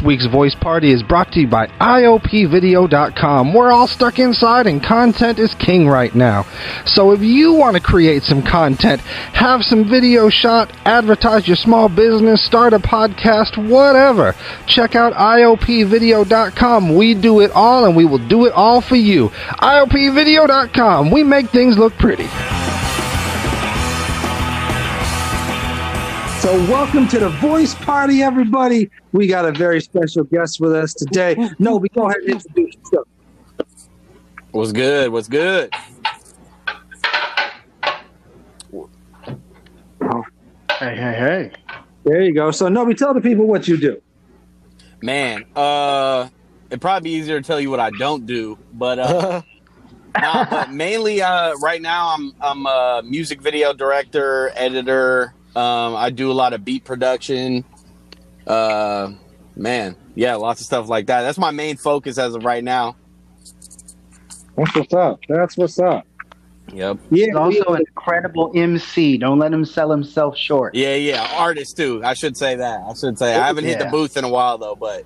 This week's voice party is brought to you by IOPvideo.com. We're all stuck inside and content is king right now. So if you want to create some content, have some video shot, advertise your small business, start a podcast, whatever, check out IOPvideo.com. We do it all and we will do it all for you. IOPvideo.com. We make things look pretty. So, welcome to the voice party, everybody. We got a very special guest with us today. No, we go ahead and introduce yourself. What's good? What's good? Hey, hey, hey. There you go. So, Nobe, tell the people what you do. Man, uh it'd probably be easier to tell you what I don't do, but uh nah, but mainly uh right now I'm I'm a music video director, editor. Um I do a lot of beat production. Uh man, yeah, lots of stuff like that. That's my main focus as of right now. That's what's up. That's what's up. Yep. Yeah, He's also an incredible MC. Don't let him sell himself short. Yeah, yeah, artist too. I should say that. I should say I haven't hit the booth in a while though, but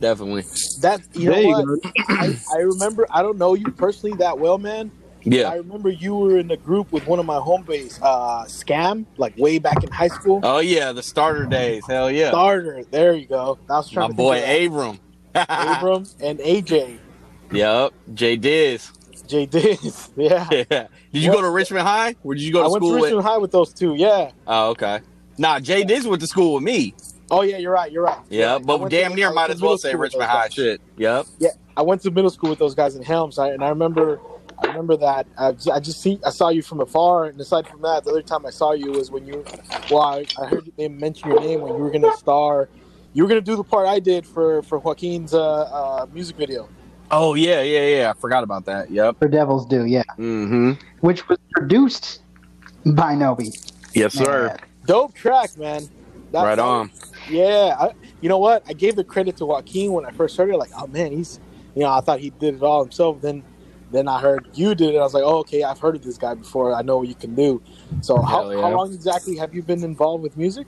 definitely. That you There know you what? I, I remember. I don't know you personally that well, man. I remember you were in the group with one of my homeboys, uh, Scam, like way back in high school. Oh yeah, the starter days. Hell yeah. Starter. There you go. I was trying My to boy Abram. Abram and AJ. Yep. J Diz. J Diz. Yeah. Yeah. Did you go to Richmond High? Or did you go to I went to school Richmond with? High with those two. Yeah. Oh, okay. Nah, Jay Diz went to school with me. Oh yeah, you're right. You're right. Yeah, I but damn to- near might as well say Richmond High guys. shit. Yep. Yeah, I went to middle school with those guys in Helms, I, and I remember, I remember that. I just see, I saw you from afar, and aside from that, the other time I saw you was when you, well, I, I heard they mention your name when you were gonna star, you were gonna do the part I did for for Joaquin's uh, uh, music video. Oh yeah, yeah, yeah. I forgot about that. Yep. For Devil's Due, yeah. Mm-hmm. Which was produced by Nobe. Yes, sir. Yeah. Dope track, man. That- right that- on. Yeah, I, you know what? I gave the credit to Joaquin when I first heard it. Like, oh man, he's, you know, I thought he did it all himself. Then, then I heard you did it. I was like, oh, okay, I've heard of this guy before. I know what you can do. So, how, yeah. how long exactly have you been involved with music?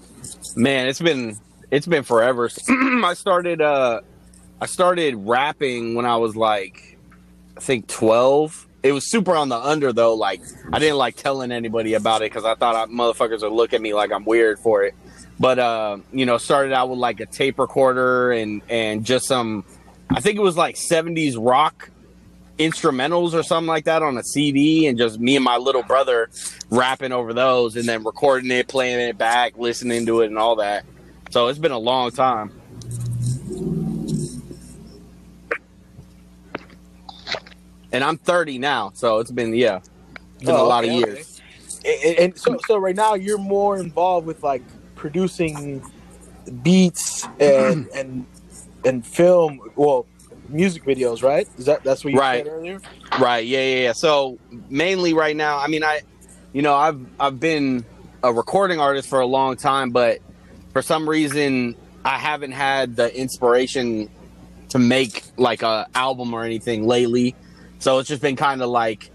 Man, it's been it's been forever. I started uh I started rapping when I was like I think 12. It was super on the under though. Like I didn't like telling anybody about it because I thought I, motherfuckers would look at me like I'm weird for it. But uh, you know, started out with like a tape recorder and and just some. I think it was like 70s rock instrumentals or something like that on a CD, and just me and my little brother rapping over those, and then recording it, playing it back, listening to it, and all that. So it's been a long time. And I'm 30 now, so it's been yeah, it's been Oh, a lot of okay, years. And, and so, so right now you're more involved with like producing beats and and and film. Well, music videos, right? Is that that's what you Right. said earlier? Right. Yeah, yeah, yeah. So mainly right now, I mean, I, you know, I've I've been a recording artist for a long time, but for some reason, I haven't had the inspiration to make like a album or anything lately. So it's just been kind of like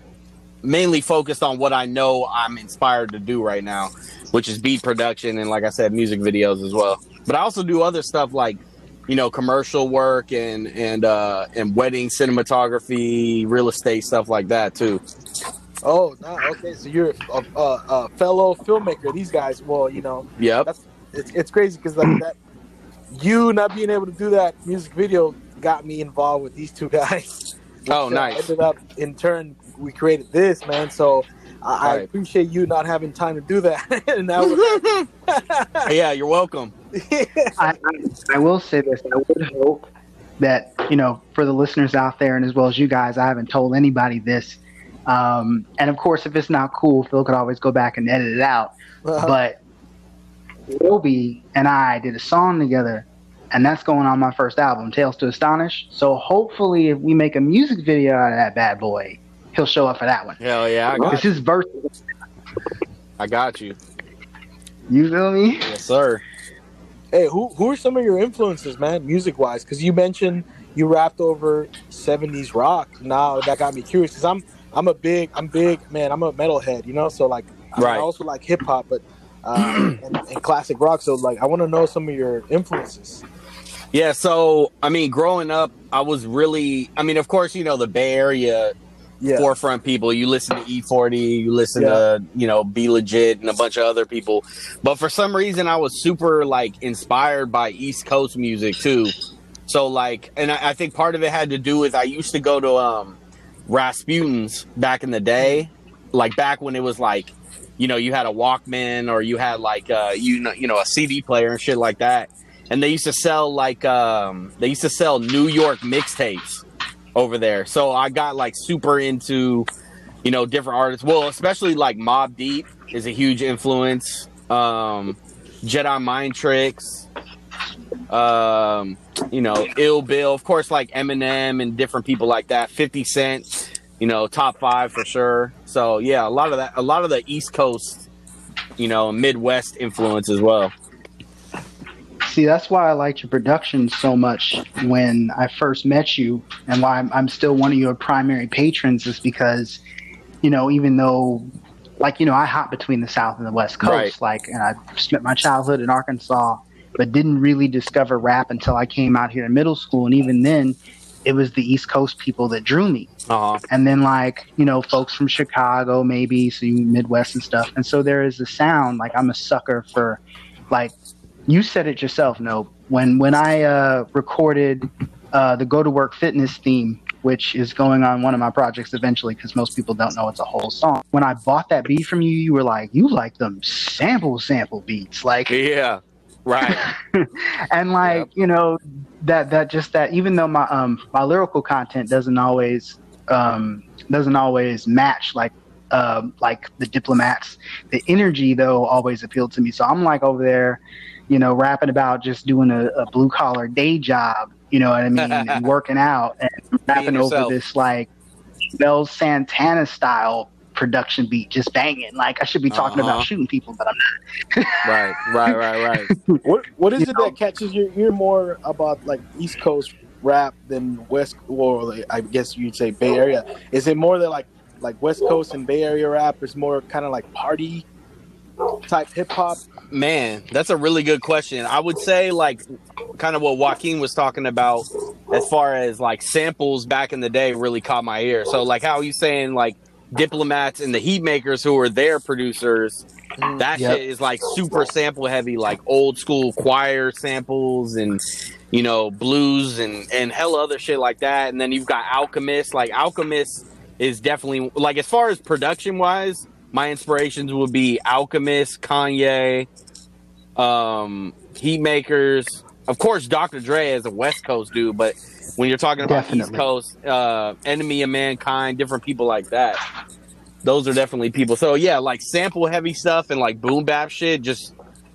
mainly focused on what I know I'm inspired to do right now, which is beat production and like I said, music videos as well. But I also do other stuff like you know commercial work and and uh and wedding cinematography real estate stuff like that too Oh, no, okay. So you're a, a, a fellow filmmaker. These guys, well, you know, yep that's it's, it's crazy because like that, you not being able to do that music video got me involved with these two guys. Oh, nice. ended up in turn we created this man. So I, I appreciate you not having time to do that. and that was, yeah you're welcome I, I, I will say this. I would hope that, you know, for the listeners out there and as well as you guys, I haven't told anybody this. Um, and of course, if it's not cool, Phil could always go back and edit it out. But Roby and I did a song together, and that's going on my first album, Tales to Astonish. So hopefully, if we make a music video out of that bad boy, he'll show up for that one. hell yeah I got, This is verse. I got you You feel me? yes sir Hey, who who are some of your influences, man, music wise? Because you mentioned you rapped over '70s rock. Now that got me curious because I'm I'm a big I'm big man. I'm a metalhead, you know. So like, I, Right. I also like hip hop, but uh, and, and classic rock. So like, I want to know some of your influences. Yeah, so I mean, growing up, I was really, I mean, of course, you know, the Bay Area Yeah. forefront people. You listen to E40, you listen Yeah. to, you know, B-Legit and a bunch of other people. But for some reason, I was super like inspired by East Coast music too. So like, and I, I think part of it had to do with I used to go to um Rasputin's back in the day, like back when it was like, you know, you had a Walkman or you had like uh you know you know a CD player and shit like that. And they used to sell like um they used to sell New York mixtapes over there. So I got like super into, you know, different artists. Well, especially like Mobb Deep is a huge influence. Um, Jedi Mind Tricks. Um, you know, Ill Bill, of course, like Eminem and different people like that. Fifty Cent, you know, top five for sure. So yeah, a lot of that, a lot of the East Coast, you know, Midwest influence as well. See, that's why I liked your production so much when I first met you, and why I'm, I'm still one of your primary patrons is because, you know, even though, like, you know, I hop between the South and the West Coast, Right. like, and I spent my childhood in Arkansas, but didn't really discover rap until I came out here in middle school, and even then, it was the East Coast people that drew me Uh huh. and then like you know folks from chicago maybe so you midwest and stuff and so there is a sound like i'm a sucker for like you said it yourself no when when i uh recorded uh the go to work fitness theme which is going on one of my projects eventually because most people don't know it's a whole song. When i bought that beat from you you were like you like them sample sample beats. Like Yeah. Right. and like you know that that just that even though my um my lyrical content doesn't always um doesn't always match like um like the diplomats the energy though always appealed to me. So i'm like over there you know rapping about just doing a, a blue collar day job you know what i mean and working out and rapping over this like Mel Santana style production beat just banging like i should be talking Uh-huh. about shooting people but i'm not. right. Right. Right. Right. What what is You it know- that catches your ear more about like East Coast rap than West or like, I guess you'd say Bay Area? Is it more that like like West Coast and Bay Area rap is more kind of like party type hip hop? Man, that's a really good question. I would say like kind of what Joaquin was talking about as far as like samples back in the day really caught my ear. So like how you saying like diplomats and the Heatmakerz who are their producers, mm, that Yep. shit is like super sample heavy, like old school choir samples and you know, blues and and hell other shit like that. And then you've got Alchemist. Like Alchemist is definitely like as far as production wise, my inspirations would be Alchemist, Kanye, um, Heatmakerz. Of course, Dr. Dre is a West Coast dude, but when you're talking about East Coast, uh, Enemy of Mankind, different people like that, those are definitely people. So yeah, like sample heavy stuff and like boom bap shit. Just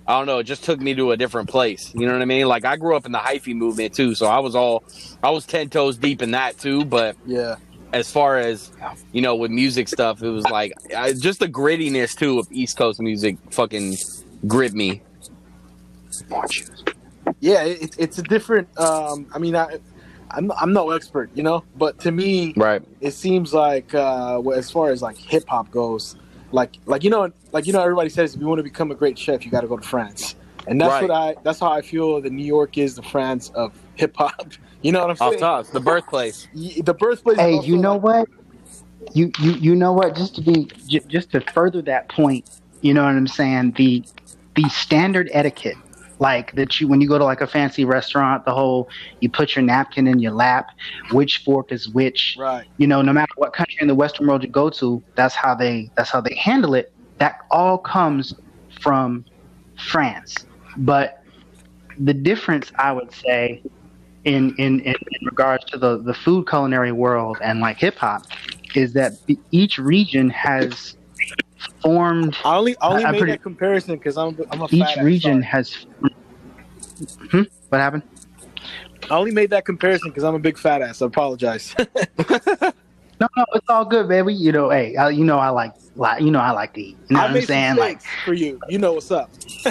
I don't know, it just took me to a different place. You know what I mean? Like I grew up in the hyphy movement too, so I was all I was ten toes deep in that too. But Yeah. as far as you know with music stuff it was like I, just the grittiness too of east coast music fucking grit me Yeah, it, it's a different. Um, I mean, I, I'm I'm no expert, you know, but to me, right it seems like uh, as far as like hip hop goes, like like you know, like you know, everybody says if you want to become a great chef, you got to go to France, and that's Right. what I that's how I feel The New York is the France of hip hop. You know what I'm saying? off saying? top the birthplace The birthplace. Hey, you know like- what? You you you know what? Just to be j- just to further that point, you know what I'm saying? The the standard etiquette, like that you when you go to like a fancy restaurant, the whole you put your napkin in your lap, which fork is which. Right. You know, no matter what country in the Western world you go to, that's how they that's how they handle it. That all comes from France, but the difference I would say in in, in, in regards to the, the food culinary world and like hip hop is that each region has formed I only I only I- made pretty- that comparison because I'm I'm a each fat region has hmm? what happened I only made that comparison because I'm a big fat ass. I apologize. no no it's all good baby you know hey I, you know i like like you know i like to eat you know I what i'm saying like for you. You know what's up.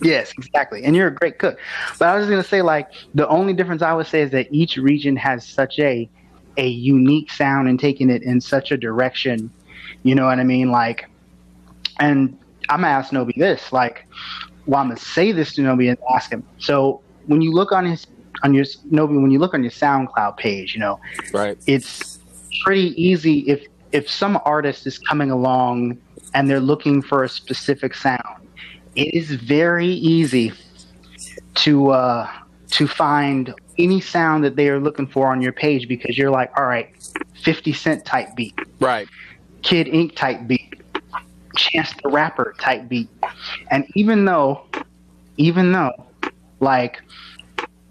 Yes, exactly. And you're a great cook. But I was just gonna say like the only difference I would say is that each region has such a a unique sound and taking it in such a direction. You know what I mean? Like and I'm gonna ask Nobe this, like well I'm gonna say this to Nobe and ask him. So when you look on his on your Nobe when you look on your SoundCloud page, you know, Right. it's pretty easy if if some artist is coming along and they're looking for a specific sound. It is very easy to uh, to find any sound that they are looking for on your page because you're like, all right, 50 Cent type beat, Right. Kid Ink type beat, Chance the Rapper type beat. And even though, even though, like,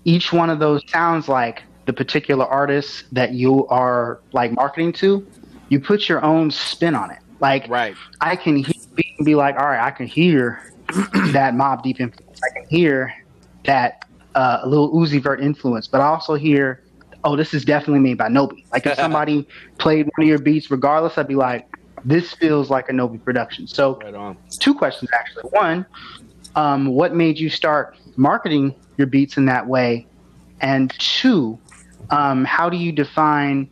each one of those sounds like the particular artist that you are like marketing to, you put your own spin on it. Like, Right. I can hear, be, be like, all right, I can hear that Mobb Deep influence. I can hear that uh, Lil Uzi Vert influence, but I also hear, oh, this is definitely made by Nobe. Like if somebody played one of your beats, regardless, I'd be like, this feels like a Nobe production. So Right two questions actually. One, um, what made you start marketing your beats in that way? And two, um, how do you define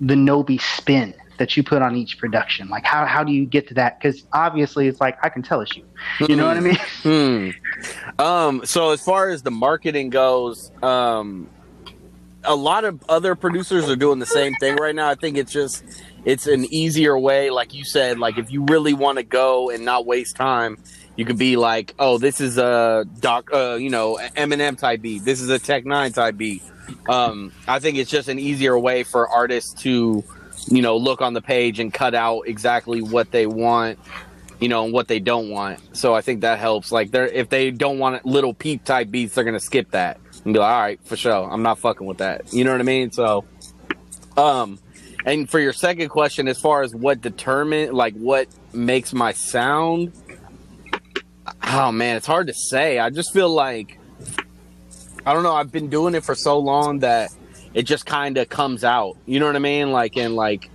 the Nobe spin that you put on each production? Like how, how do you get to that? Because obviously it's like I can tell it's you. You know what I mean? Hmm. Um, so as far as the marketing goes, um, a lot of other producers are doing the same thing right now. I think it's just it's an easier way, like you said, like if you really want to go and not waste time, you could be like, oh, this is a doc, uh, you know, Eminem type beat. This is a Tech N9ne type beat. Um, I think it's just an easier way for artists to, you know, look on the page and cut out exactly what they want you know, and what they don't want. So I think that helps. Like they're if they don't want Lil Peep type beats, they're gonna skip that and be like, all right, for sure, I'm not fucking with that. You know what I mean? So, um, and for your second question, as far as what determine like what makes my sound, oh man, it's hard to say. I just feel like I don't know. I've been doing it for so long that it just kind of comes out. You know what I mean? Like and like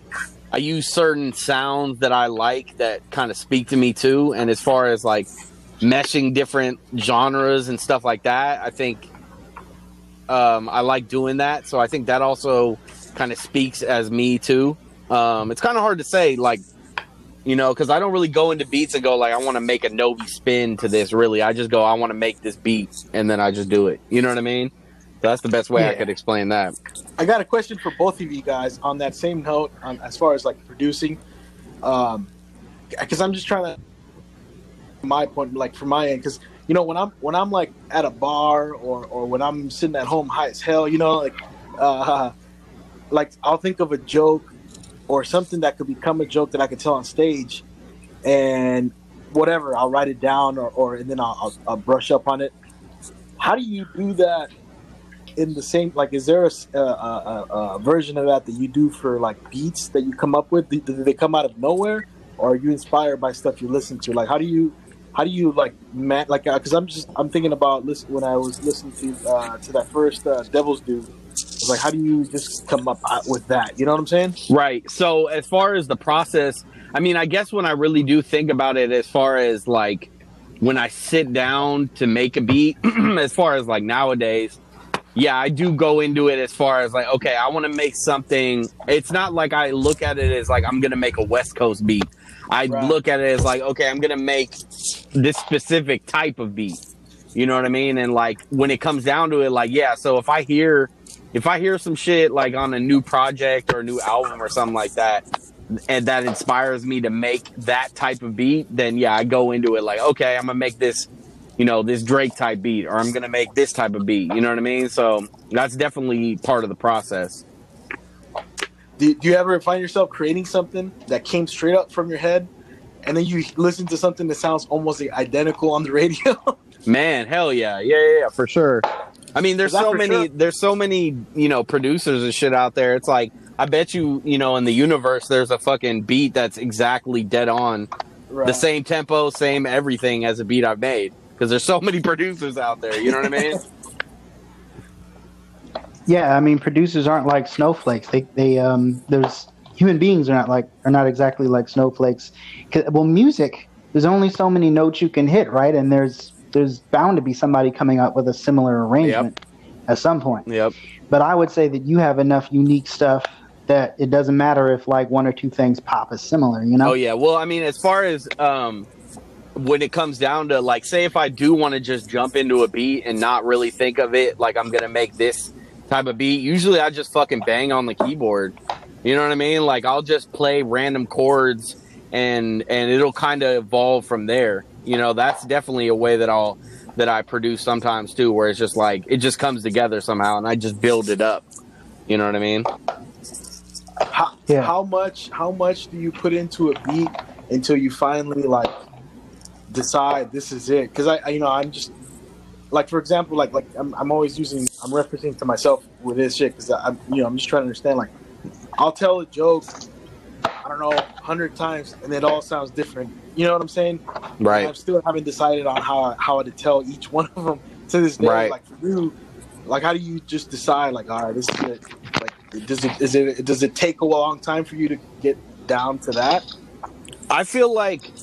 I use certain sounds that I like that kind of speak to me too. And as far as like meshing different genres and stuff like that, I think um, I like doing that. So I think that also kind of speaks as me too. Um, it's kind of hard to say, like, you know, because I don't really go into beats and go like I want to make a Nobe spin to this. Really, I just go I want to make this beat, and then I just do it. You know what I mean? So that's the best way I could explain that. I got a question for both of you guys on that same note, um, as far as like producing, um, because I'm just trying to my point, like from my end, because you know when I'm when I'm like at a bar or or when I'm sitting at home high as hell, you know, like uh, like I'll think of a joke or something that could become a joke that I could tell on stage, and whatever, I'll write it down or, or and then I'll, I'll, I'll brush up on it. How do you do that in the same like is there a a version of that that you do for like beats that you come up with do, do they come out of nowhere or are you inspired by stuff you listen to like how do you how do you like man like because i'm just i'm thinking about listen when i was listening to uh to that first uh, Devil's Due it's like how do you just come up uh, with that you know what i'm saying Right. So as far as the process, I mean, I guess when I really do think about it, as far as like when I sit down to make a beat, as far as like nowadays, yeah, I do go into it as far as like, okay, I want to make something. It's not like I look at it as like I'm gonna make a West Coast beat. I Right. look at it as like, okay, I'm gonna make this specific type of beat. You know what I mean? And like when it comes down to it, like, yeah, so if I hear if I hear some shit like on a new project or a new album or something like that, and that inspires me to make that type of beat, then yeah, I go into it like, okay, I'm gonna make this, you know, this Drake type beat, or I'm gonna make this type of beat. You know what I mean? So that's definitely part of the process. Do, do you ever find yourself creating something that came straight up from your head and then you listen to something that sounds almost identical on the radio Man, hell yeah, yeah, yeah, yeah, for sure. I mean, there's so many, sure? there's so many, you know, producers and shit out there. It's like, I bet you, you know, in the universe, there's a fucking beat that's exactly dead on right. the same tempo, same everything as a beat I've made. Because there's so many producers out there. You know what I mean? Yeah, I mean, producers aren't like snowflakes. They, they, um, there's human beings are not like are not exactly like snowflakes. Well, music, there's only so many notes you can hit, right? And there's there's bound to be somebody coming up with a similar arrangement at some point. yep. But I would say that you have enough unique stuff that it doesn't matter if like one or two things pop as similar. You know? Oh yeah. Well, I mean, as far as um, when it comes down to like, say, if I do want to just jump into a beat and not really think of it like I'm gonna make this type of beat, usually I just fucking bang on the keyboard. You know what I mean? Like I'll just play random chords and and it'll kind of evolve from there. You know, that's definitely a way that I'll that I produce sometimes too, where it's just like it just comes together somehow, and I just build it up. You know what I mean? How, Yeah. how much how much do you put into a beat until you finally like decide this is it? Because I, I you know I'm just like for example like like I'm, I'm always using I'm referencing to myself with this shit because I'm you know I'm just trying to understand like I'll tell a joke I don't know a hundred times and it all sounds different. You know what I'm saying? And I Right. still haven't decided on how how to tell each one of them to this day. Right. Like for you, like how do you just decide? Like, all right, this is it. Like, does it is it does it take a long time for you to get down to that? I feel like,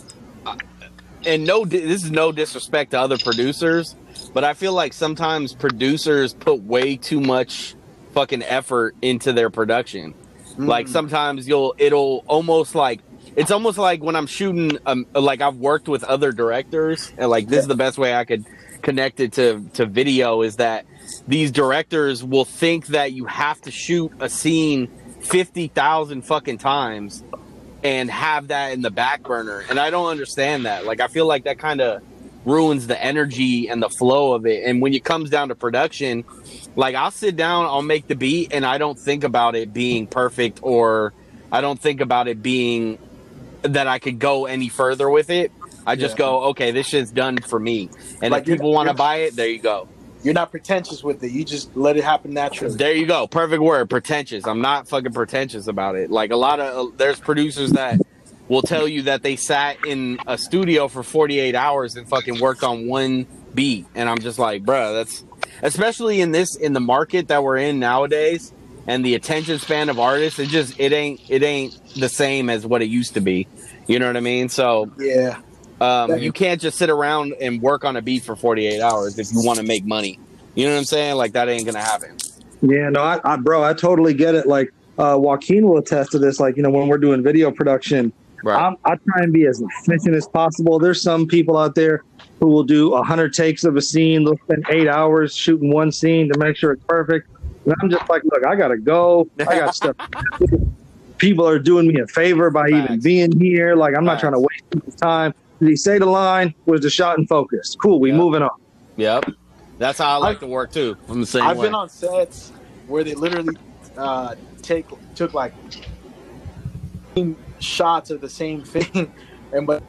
and no, this is no disrespect to other producers, but I feel like sometimes producers put way too much fucking effort into their production. Like Mm. sometimes you'll, it'll almost like, it's almost like when I'm shooting, um, like I've worked with other directors, and like this is the best way I could connect it to to video is that these directors will think that you have to shoot a scene fifty thousand fucking times and have that in the back burner. And I don't understand that. Like I feel like that kind of ruins the energy and the flow of it. And when it comes down to production, like I'll sit down, I'll make the beat and I don't think about it being perfect or I don't think about it being that I could go any further with it. I just Yeah. go, okay, this shit's done for me. And Like, if people want to buy it, there you go. You're not pretentious with it. You just let it happen naturally. There you go. Perfect word. Pretentious. I'm not fucking pretentious about it. Like a lot of uh, there's producers that will tell you that they sat in a studio for 48 hours and fucking worked on one beat, and I'm just like, bruh, that's especially in this in the market that we're in nowadays and the attention span of artists. It just it ain't it ain't the same as what it used to be. You know what I mean? So Yeah. Um, you can't just sit around and work on a beat for 48 hours if you want to make money. You know what I'm saying? Like that ain't gonna happen. Yeah, no, I, I bro, I totally get it. Like uh, Joaquin will attest to this. Like you know, when we're doing video production, Right. I'm, I try and be as efficient as possible. There's some people out there who will do a hundred takes of a scene. They'll spend eight hours shooting one scene to make sure it's perfect. And I'm just like, look, I gotta go. I got stuff. People are doing me a favor by even being here. Like I'm not trying to waste people's time. Did he say the line? Was the shot in focus? Cool. We Yeah. moving on. Yep. That's how I like I've- to work too. I'm the same I've way. been on sets where they literally uh, take took like shots of the same thing, and but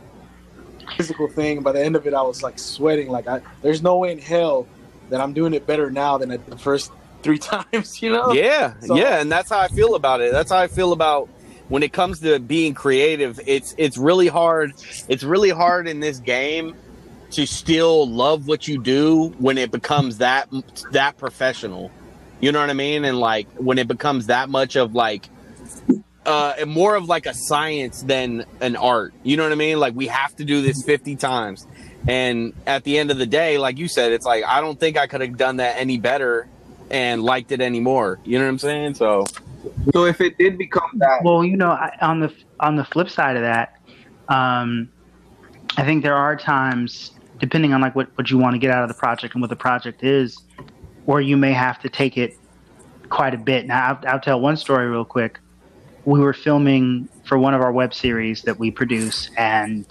physical thing. By the end of it, I was like sweating. Like I, there's no way in hell that I'm doing it better now than at the first three times. You know? yeah, So- yeah, and that's how I feel about it. That's how I feel about when it comes to being creative. It's it's really hard. It's really hard in this game to still love what you do when it becomes that that professional. You know what I mean? And like when it becomes that much of like uh more of like a science than an art. You know what I mean? Like we have to do this 50 times. And at the end of the day, like you said, it's like I don't think I could have done that any better and liked it anymore. You know what I'm saying? So So if it did become that, Well, you know, I, on the on the flip side of that, um, I think there are times, depending on like what, what you want to get out of the project and what the project is, where you may have to take it quite a bit. Now, I'll, I'll tell one story real quick. We were filming for one of our web series that we produce, and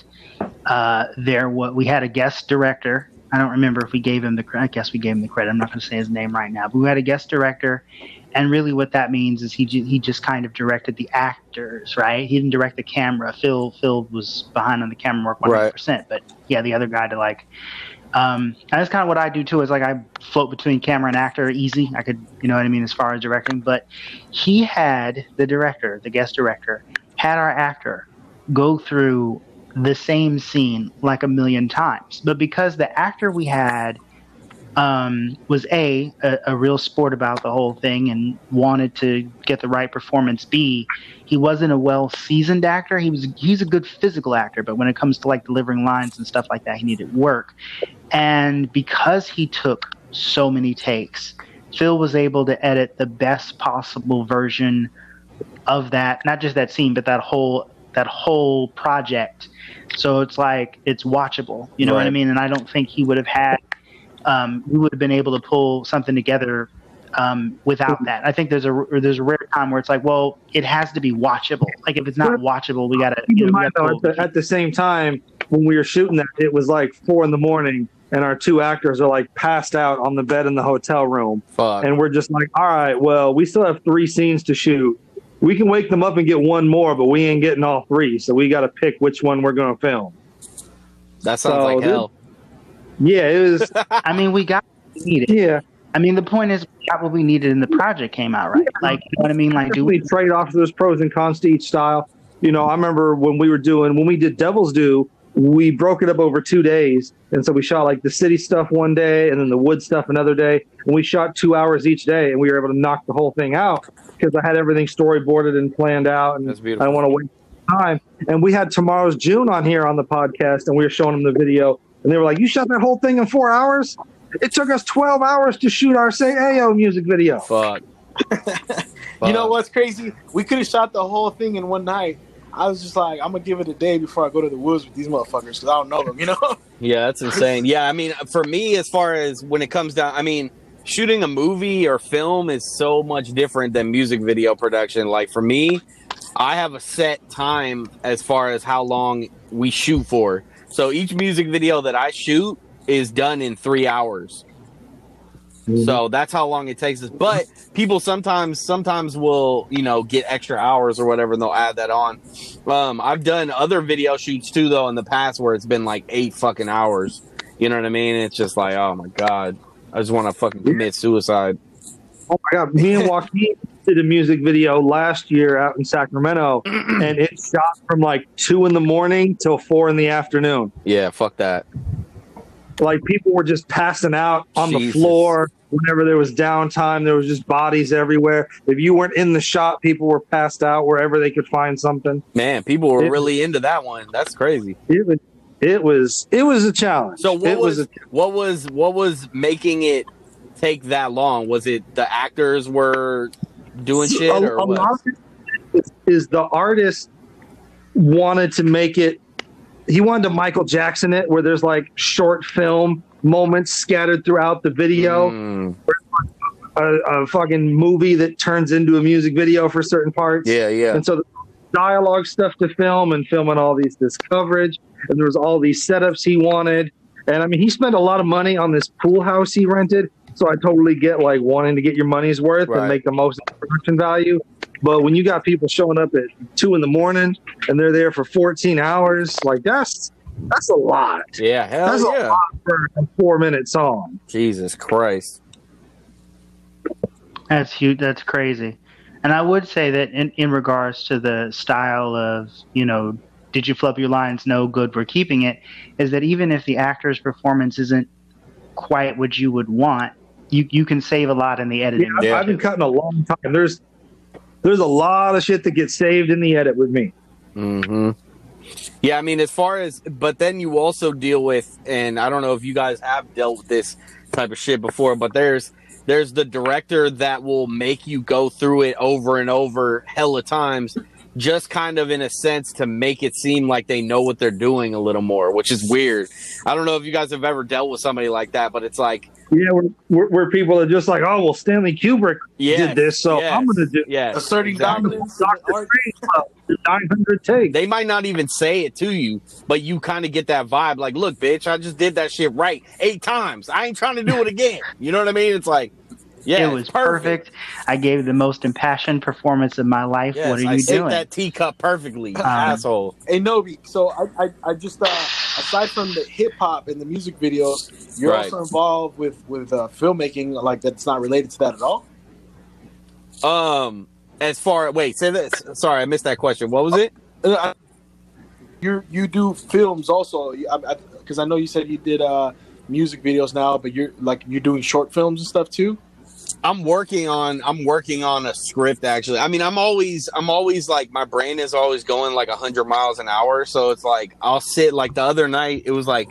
uh, there what we had a guest director. I don't remember if we gave him the. cre- I guess we gave him the credit. I'm not going to say his name right now, but we had a guest director, and really what that means is he he just kind of directed the actors, right? He didn't direct the camera. Phil Phil was behind on the camera work 100, percent but yeah, the other guy to like. Um, and that's kind of what I do too. Is like I float between camera and actor, easy. I could, you know what I mean, as far as directing. But he had the director, the guest director, had our actor go through the same scene like a million times. But because the actor we had um, was a, a a real sport about the whole thing and wanted to get the right performance. B, he wasn't a well seasoned actor. He was he's a good physical actor, but when it comes to like delivering lines and stuff like that, he needed work. And because he took so many takes, Phil was able to edit the best possible version of that, not just that scene, but that whole that whole project. So it's like it's watchable. You know what I mean? And I don't think he would have had. Um, we would have been able to pull something together um, without that. I think there's a or there's a rare time where it's like, well, it has to be watchable. Like if it's not watchable, we gotta. You know, we gotta though, at the, at the same time, when we were shooting that, it was like four in the morning, and our two actors are like passed out on the bed in the hotel room. Fuck. And we're just like, all right, well, we still have three scenes to shoot. We can wake them up and get one more, but we ain't getting all three. So we got to pick which one we're going to film. that sounds so like this- hell. Yeah, it was. I mean, we got we needed. yeah. I mean, the point is, we got what we needed, and the project came out right. Like, you know what I mean? Like, do we we? trade off those pros and cons to each style. You know, I remember when we were doing when we did Devil's Due, we broke it up over two days, and so we shot like the city stuff one day, and then the wood stuff another day, and we shot two hours each day, and we were able to knock the whole thing out because I had everything storyboarded and planned out, and That's I beautiful. don't want to waste time. And we had Tomorrow's June on here on the podcast, and we were showing them the video, and they were like, "You shot that whole thing in four hours." It took us 12 hours to shoot our Say Ayo music video. Fuck. You know what's crazy? We could have shot the whole thing in one night. I was just like, I'm gonna give it a day before I go to the woods with these motherfuckers because I don't know them. You know? Yeah, that's insane. Yeah, I mean, for me, as far as when it comes down, I mean, shooting a movie or film is so much different than music video production. Like for me, I have a set time as far as how long we shoot for. So each music video that I shoot is done in three hours. So that's how long it takes us. But people sometimes sometimes will, you know, get extra hours or whatever and they'll add that on. Um, I've done other video shoots too though in the past where it's been like eight fucking hours. You know what I mean? It's just like, oh my god. I just want to fucking commit suicide. Oh my god, me and Joaquin did a music video last year out in Sacramento, and it shot from like two in the morning till four in the afternoon. Yeah, fuck that. Like people were just passing out on the floor whenever there was downtime. There was just bodies everywhere. If you weren't in the shot, people were passed out wherever they could find something. Man, people were It- really into that one. That's crazy. It was, it was, it was a challenge. So what it was, a, what was what was making it take that long? Was it the actors were doing shit a, or a what? lot of it is, is the artist wanted to make it he wanted to michael jackson it where there's like short film moments scattered throughout the video. Mm, a, a fucking movie that turns into a music video for certain parts. Yeah, yeah. and so the dialogue stuff to film and filming all these this coverage and there was all these setups he wanted. And i mean he spent a lot of money on this pool house he rented so i totally get like wanting to get your money's worth Right. and make the most production value but when you got people showing up at two in the morning and they're there for 14 hours like that's that's a lot Yeah, hell that's a lot for a four minute song Jesus Christ. That's huge. That's crazy. And I would say that in, in regards to the style of, you know, did you flub your lines? No, good, we're keeping it. Is that even if the actor's performance isn't quite what you would want, you, you can save a lot in the yeah, editing. I've, Yeah. I've been cutting a long time there's there's a lot of shit that gets saved in the edit with me. Hmm Yeah, I mean, as far as, but then you also deal with, and I don't know if you guys have dealt with this type of shit before, but there's there's the director that will make you go through it over and over hella times, just kind of in a sense to make it seem like they know what they're doing a little more, which is weird. I don't know if you guys have ever dealt with somebody like that, but it's like, yeah we're, we're, we're people are just like oh well stanley kubrick yeah, did this so i'm gonna do yeah, Asserting exactly. dominance. in the Dr. art. Strangelove, 900 takes. they might not even say it to you, but you kind of get that vibe. Like, look, bitch, I just did that shit right eight times. I ain't trying to do it again. You know what I mean? It's like, yeah, it was perfect. I gave the most impassioned performance of my life. Yes, what are I you saved doing? that teacup perfectly, Um, asshole. Hey Nobe, so I, I, I just uh, aside from the hip hop and the music videos, you're Right. also involved with with uh, filmmaking, like that's not related to that at all. Um, as far wait, say this. Sorry, I missed that question. What was it? Uh, You you do films also, because I, know you said you did uh, music videos now, but you're like you're doing short films and stuff too. I'm working on I'm working on a script actually. I mean, I'm always I'm always like my brain is always going like 100 miles an hour, so it's like I'll sit like the other night it was like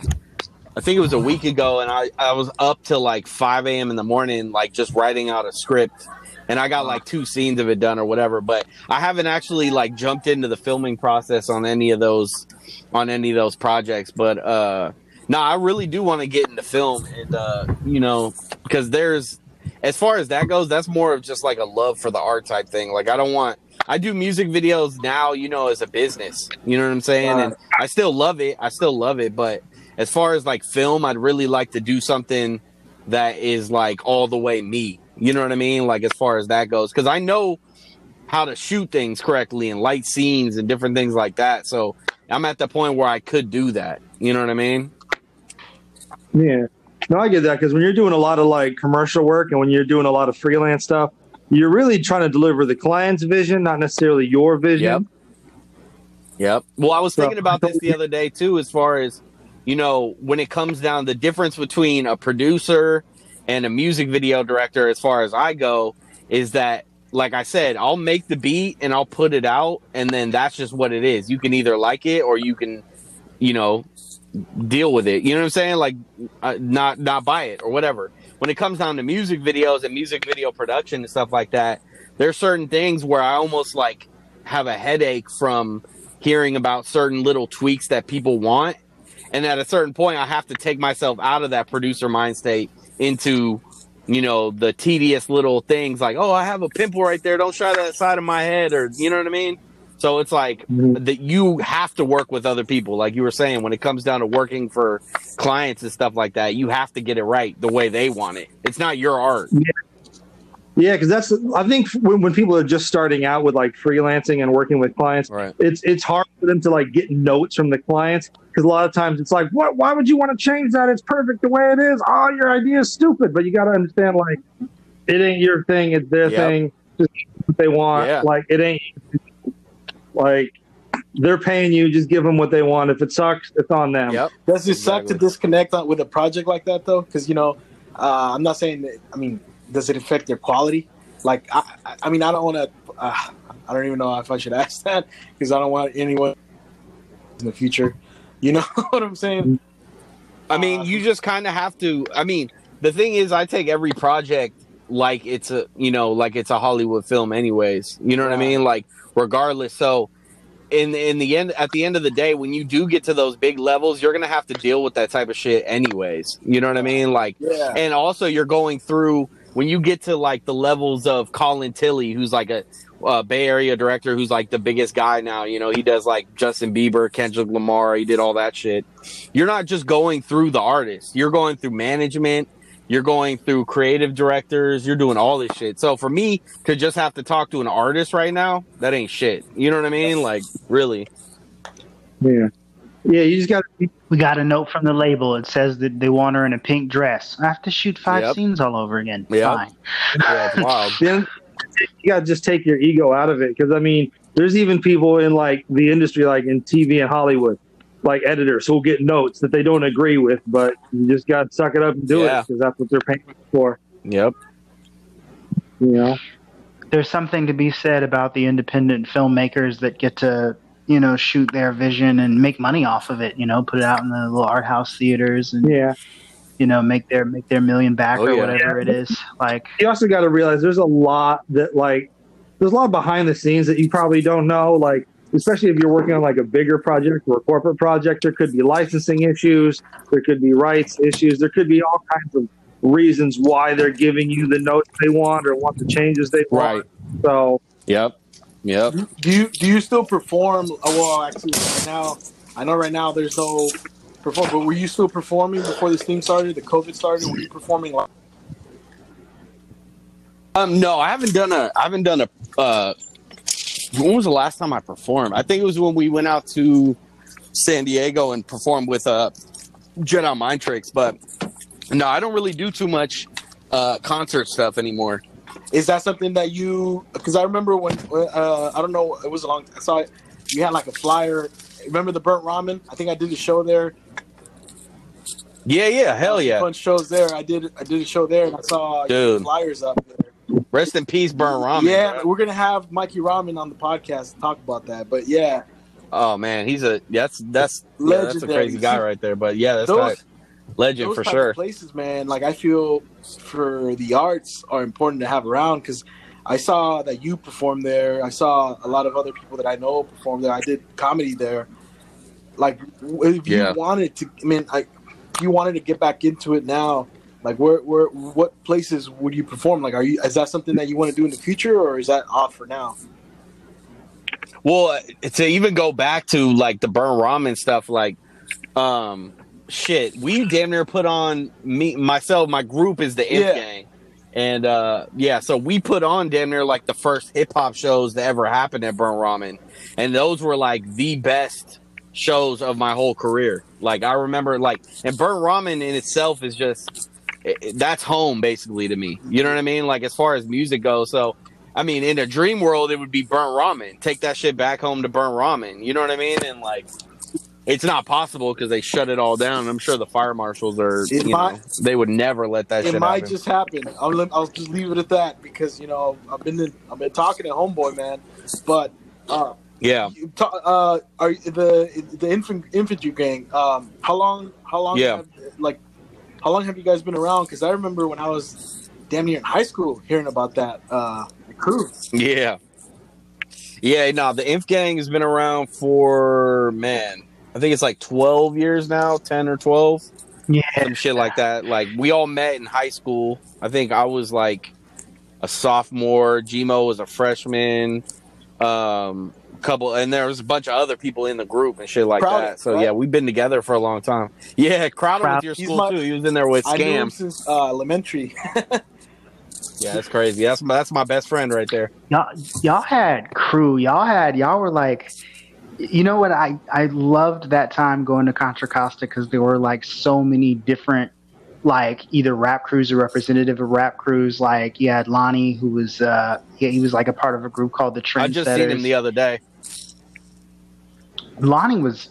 I think it was a week ago and I I was up till like 5 a.m. in the morning like just writing out a script and I got like two scenes of it done or whatever. But I haven't actually like jumped into the filming process on any of those on any of those projects. But uh no, I really do want to get into film, and uh, you know, because there's as far as that goes, that's more of just like a love for the art type thing. Like I don't want. I do music videos now, you know, as a business. You know what I'm saying? And I still love it. I still love it, but as far as like film, I'd really like to do something that is like all the way me. You know what I mean? Like as far as that goes, because I know how to shoot things correctly and light scenes and different things like that. So I'm at the point where I could do that. You know what I mean? Yeah. No, I get that because when you're doing a lot of like commercial work and when you're doing a lot of freelance stuff, you're really trying to deliver the client's vision, not necessarily your vision. Yep. Yep. Well, I was So- thinking about this the other day too, as far as you know, when it comes down the difference between a producer and a music video director, as far as I go, is that like I said, I'll make the beat and I'll put it out, and then that's just what it is. You can either like it or you can, you know, deal with it. You know what I'm saying? Like, uh, not not buy it or whatever. When it comes down to music videos and music video production and stuff like that, there's certain things where I almost like have a headache from hearing about certain little tweaks that people want, and at a certain point, I have to take myself out of that producer mind state into you know the tedious little things like oh i have a pimple right there don't try that side of my head or you know what i mean so it's like Mhm. that you have to work with other people like you were saying when it comes down to working for clients and stuff like that you have to get it right the way they want it it's not your art Yeah, because that's I think when, when people are just starting out with like freelancing and working with clients, right it's it's hard for them to like get notes from the clients because a lot of times it's like, what? Why would you want to change that? It's perfect the way it is. Oh, your idea is stupid. But you got to understand, like, it ain't your thing. It's their Yep. thing. Just what they want. Yeah. Like it ain't like they're paying you. Just give them what they want. If it sucks, it's on them. yep Does it suck to disconnect on- with a project like that though? Because you know, uh, I'm not saying that. I mean, does it affect their quality? Like, I, I- I mean, I don't want to. Uh, I don't even know if I should ask that because I don't want anyone in the future. You know what I'm saying? I mean, you just kind of have to. I mean, the thing is, I take every project like it's a, you know, like it's a Hollywood film, anyways. You know what I mean? Like, regardless. So, in in the end, at the end of the day, when you do get to those big levels, you're gonna have to deal with that type of shit, anyways. You know what I mean? Like, Yeah. and also you're going through when you get to like the levels of Colin Tilley, who's like a uh, Bay Area director, who's like the biggest guy now. You know, he does like Justin Bieber, Kendrick Lamar. He did all that shit. You're not just going through the artist. You're going through management. You're going through creative directors. You're doing all this shit. So for me to just have to talk to an artist right now, that ain't shit. You know what I mean? Like really. Yeah. Yeah. You just got We got a note from the label. It says that they want her in a pink dress. I have to shoot five Yep. scenes all over again. Yep. Fine. Yeah, it's wild. then you got to just take your ego out of it because I mean, there's even people in like the industry, like in TV and Hollywood, like editors who'll get notes that they don't agree with, but you just got to suck it up and do Yeah. it because that's what they're paying for. Yep. You know, There's something to be said about the independent filmmakers that get to, you know, shoot their vision and make money off of it. You know, put it out in the little art house theaters and yeah. you know make their make their million back Oh, or yeah. whatever it is. Like You also got to realize there's a lot that like there's a lot behind the scenes that you probably don't know, like. Especially if you're working on like a bigger project or a corporate project, there could be licensing issues, there could be rights issues, there could be all kinds of reasons why they're giving you the notes they want or want the changes they want. Right. So Yep. Yep. Do you do you still perform? oh, Well, actually, right now, I know right now there's no perform. But were you still performing before this thing started? The COVID started. Were you performing? Live? Um, no, I haven't done a. I haven't done a. Uh, when was the last time I performed? I think it was when we went out to San Diego and performed with uh, Jedi Mind Tricks. But no, I don't really do too much uh, concert stuff anymore. Is that something that you? Because I remember when uh, I don't know. It was a long. I saw it. You had like a flyer. Remember the burnt ramen? I think I did a show there. Yeah, yeah, hell yeah. Bunch shows there. I did. I did a show there, and I saw Dude. flyers up there. Rest in peace, Burnt Ramen. yeah, bro. we're gonna have Mikey Ramen on the podcast to talk about that. But yeah, Oh man, he's a that's that's yeah, that's a crazy guy right there. But yeah, that's those right. legend those for type sure. places, man. Like I feel for the arts are important to have around because I saw that you performed there. I saw a lot of other people that I know perform there. I did comedy there. Like, if you Yeah. wanted to, I mean, like, if you wanted to get back into it now, like, where, where, what places would you perform? Like, are you, is that something that you want to do in the future, or is that off for now? Well, to even go back to like the Burnt Ramen stuff, like, um, shit, we damn near put on me, myself, my group is the Inf Yeah. Gang. And uh yeah, so we put on damn near like the first hip hop shows that ever happened at Burnt Ramen. And those were like the best shows of my whole career. Like I remember like and Burnt Ramen in itself is just it- that's home basically to me. You know what I mean? Like as far as music goes. So I mean, in a dream world, it would be burnt ramen. Take that shit back home to burnt ramen. You know what I mean? And like, it's not possible because they shut it all down. I'm sure the fire marshals are. It you might- know, they would never let that it shit might happen. just happen. I'll, I'll just leave it at that because you know I've been in, I've been talking to homeboy man, but uh, yeah, uh, are the the infant, infantry gang? Um, how long? How long? Yeah. Have, like, how long have you guys been around? Because I remember when I was damn near in high school hearing about that uh, crew. yeah, yeah. No, the Inf Gang has been around for man. I think it's like 12 years now, 10 or 12. Yeah. some shit like that. Like we all met in high school. I think I was like a sophomore. Gmo was a freshman. Um, couple, and there was a bunch of other people in the group and shit like Crowder, that. So right? yeah, we've been together for a long time. Yeah, Crowder Crowder. with your school my- too. He was in there with I knew him Scam. since uh, elementary. Yeah, that's crazy. That's my that's my best friend right there. y'all y'all had crew y'all had y'all were like you know what i i loved that time going to contra costa because there were like so many different like either rap crews or representative of rap crews like you had lonnie who was uh yeah, he was like a part of a group called the I just seen him the other day. Lonnie was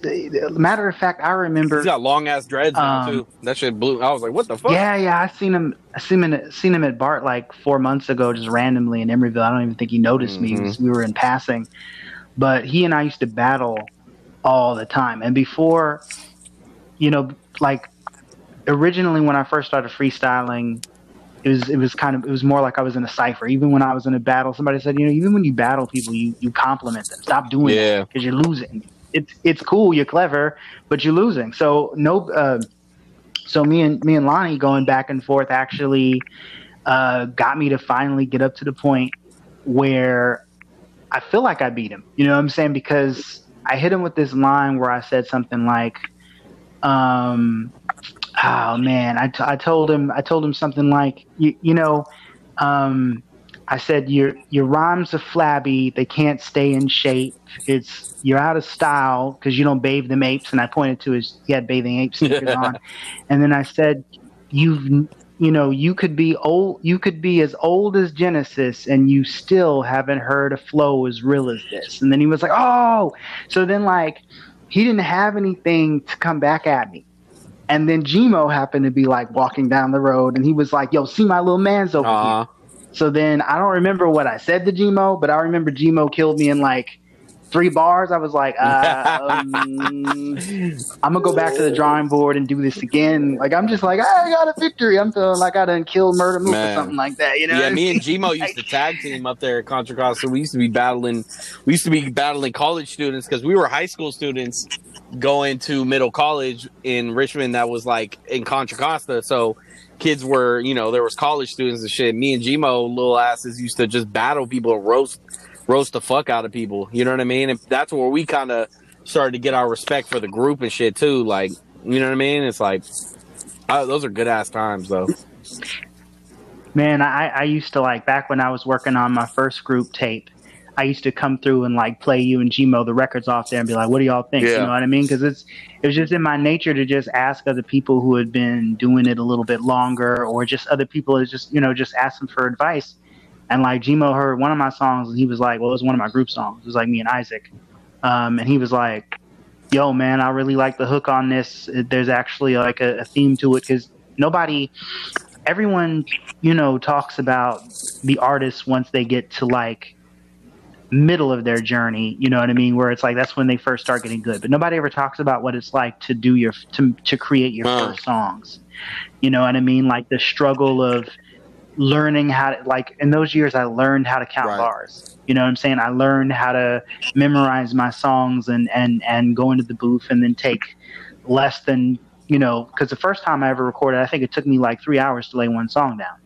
matter of fact i remember He's got long ass dreads Um, too. That shit blew. I was like, what the fuck? Yeah, yeah, I seen him. I seen him. Seen him at Bart like four months ago, just randomly in Emeryville. I don't even think he noticed me. Mhm. We were in passing, but he and I used to battle all the time. And before, you know, like originally when I first started freestyling, it was it was kind of it was more like I was in a cipher. Even when I was in a battle, somebody said, you know, even when you battle people, you you compliment them. Stop doing Yeah. that because you're losing. It's it's cool, you're clever, but you're losing. So no. Uh, so me and me and Lonnie going back and forth actually uh, got me to finally get up to the point where I feel like I beat him. You know what I'm saying? Because I hit him with this line where I said something like, um, "Oh man," I, t- I told him I told him something like, "You, you know." Um, I said your your rhymes are flabby. They can't stay in shape. It's you're out of style because you don't bathe them apes. And I pointed to his he had bathing ape sneakers on. And then I said, you've you know you could be old. You could be as old as Genesis, and you still haven't heard a flow as real as this. And then he was like, oh. So then like he didn't have anything to come back at me. And then Gmo happened to be like walking down the road, and he was like, "Yo, see my little man's over here." So then I don't remember what I said to Gmo, but I remember Gmo killed me in like three bars. I was like, uh, um, I'm gonna go back to the drawing board and do this again. Like I'm just like, I got a victory. I'm feeling like I done killed Murda Mook or something like that. You know? Yeah, me and mean? Gmo used to tag team up there at Contra Costa. We used to be battling. We used to be battling college students because we were high school students going to middle college in Richmond. That was like in Contra Costa. So kids were, you know, there was college students and shit. Me and Gmo, little asses, used to just battle people and roast, roast the fuck out of people. You know what I mean? And that's where we kind of started to get our respect for the group and shit too. Like, you know what I mean? It's like. Uh, those are good ass times though. Man, I, I used to like back when I was working on my first group tape. I used to come through and like play you and Gmo the records off there and be like, "What do y'all think?" You know what I mean? Because it's it was just in my nature to just ask other people who had been doing it a little bit longer, or just other people to just you know just ask them for advice. And like Gmo heard one of my songs and he was like, "Well, it was one of my group songs. It was like me and Isaac," um, and he was like, "Yo, man, I really like the hook on this. There's actually like a, a theme to it because nobody." everyone you know talks about the artist once they get to like middle of their journey you know what i mean where it's like that's when they first start getting good but nobody ever talks about what it's like to do your to, to create your Uh. first songs you know what i mean like the struggle of learning how to like in those years I learned how to count Right. bars. You know what I'm saying? I learned how to memorize my songs and and and go into the booth and then take less than you know because the first time I ever recorded, I think it took me like three hours to lay one song down.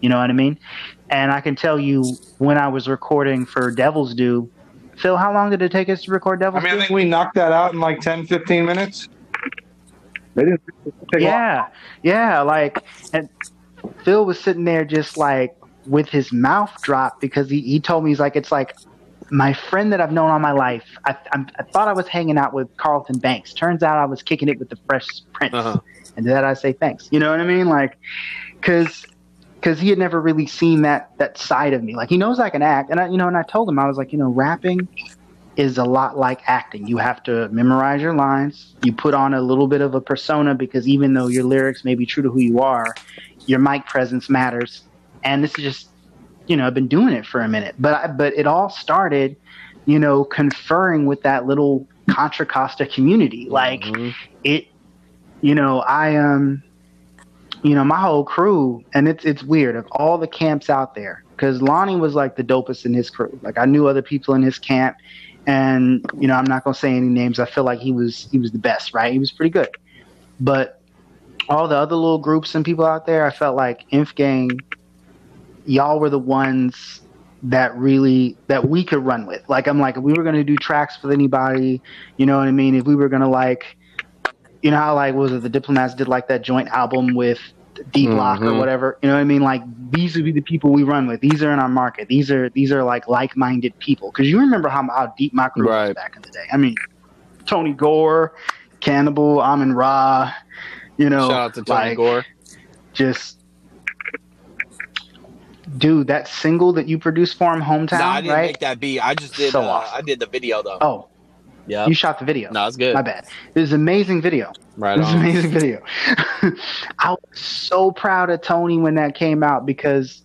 You know what I mean? And I can tell you when I was recording for Devil's Due, Phil, how long did it take us to record I Devil's mean, I think we knocked that out in like 10, 15 minutes. They didn't take long. Yeah, yeah. Like, and Phil was sitting there just like with his mouth dropped because he, he told me he's like, it's like my friend that I've known all my life. I, I'm, I thought I was hanging out with Carlton Banks. Turns out I was kicking it with the Fresh Prince. Uh-huh. And to that I say thanks. You know what I mean? Like, cause, cause he had never really seen that that side of me. Like he knows I can act, and I, you know, and I told him I was like, you know, rapping is a lot like acting. You have to memorize your lines. You put on a little bit of a persona because even though your lyrics may be true to who you are, your mic presence matters. And this is just, you know, I've been doing it for a minute, but I, but it all started, you know, conferring with that little Contra Costa community. Like Mhm. it, you know, I um, you know, my whole crew, and it's it's weird of all the camps out there because Lonnie was like the dopest in his crew. Like I knew other people in his camp, and you know, I'm not gonna say any names. I feel like he was he was the best, right? He was pretty good, but all the other little groups and people out there, I felt like Inf Gang, y'all were the ones that really that we could run with. Like I'm like, if we were gonna do tracks with anybody, you know what I mean? If we were gonna like, you know how like what was it the Diplomats did like that joint album with D Block or Mhm. whatever, you know what I mean? Like these would be the people we run with. These are in our market. These are these are like like minded people. Because you remember how how deep my crew was back in the day. I mean, Tony Gore, Cannibal, Amin Ra, you know, Shout out to Tony like, Gore. just dude that single that you produced for him hometown No, I didn't right make that beat. I just did. So uh, awesome. I did the video though. oh yeah. you shot the video No, it's good. my bad it was an amazing video Right it was an amazing video i was so proud of tony when that came out because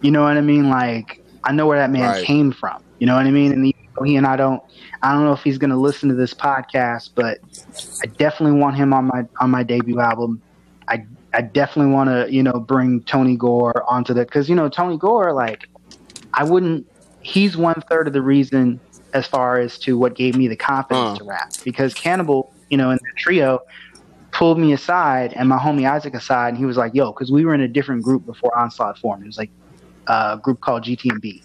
you know what i mean like i know where that man Right. came from you know what i mean and he, he and i don't i don't know if he's going to listen to this podcast but i definitely want him on my on my debut album i i definitely want to you know bring tony gore onto that because you know tony gore like i wouldn't he's one third of the reason as far as to what gave me the confidence Uh. to rap because cannibal you know in the trio pulled me aside and my homie Isaac aside, and he was like, "Yo," because we were in a different group before Onslaught formed. It was like a group called GTMB,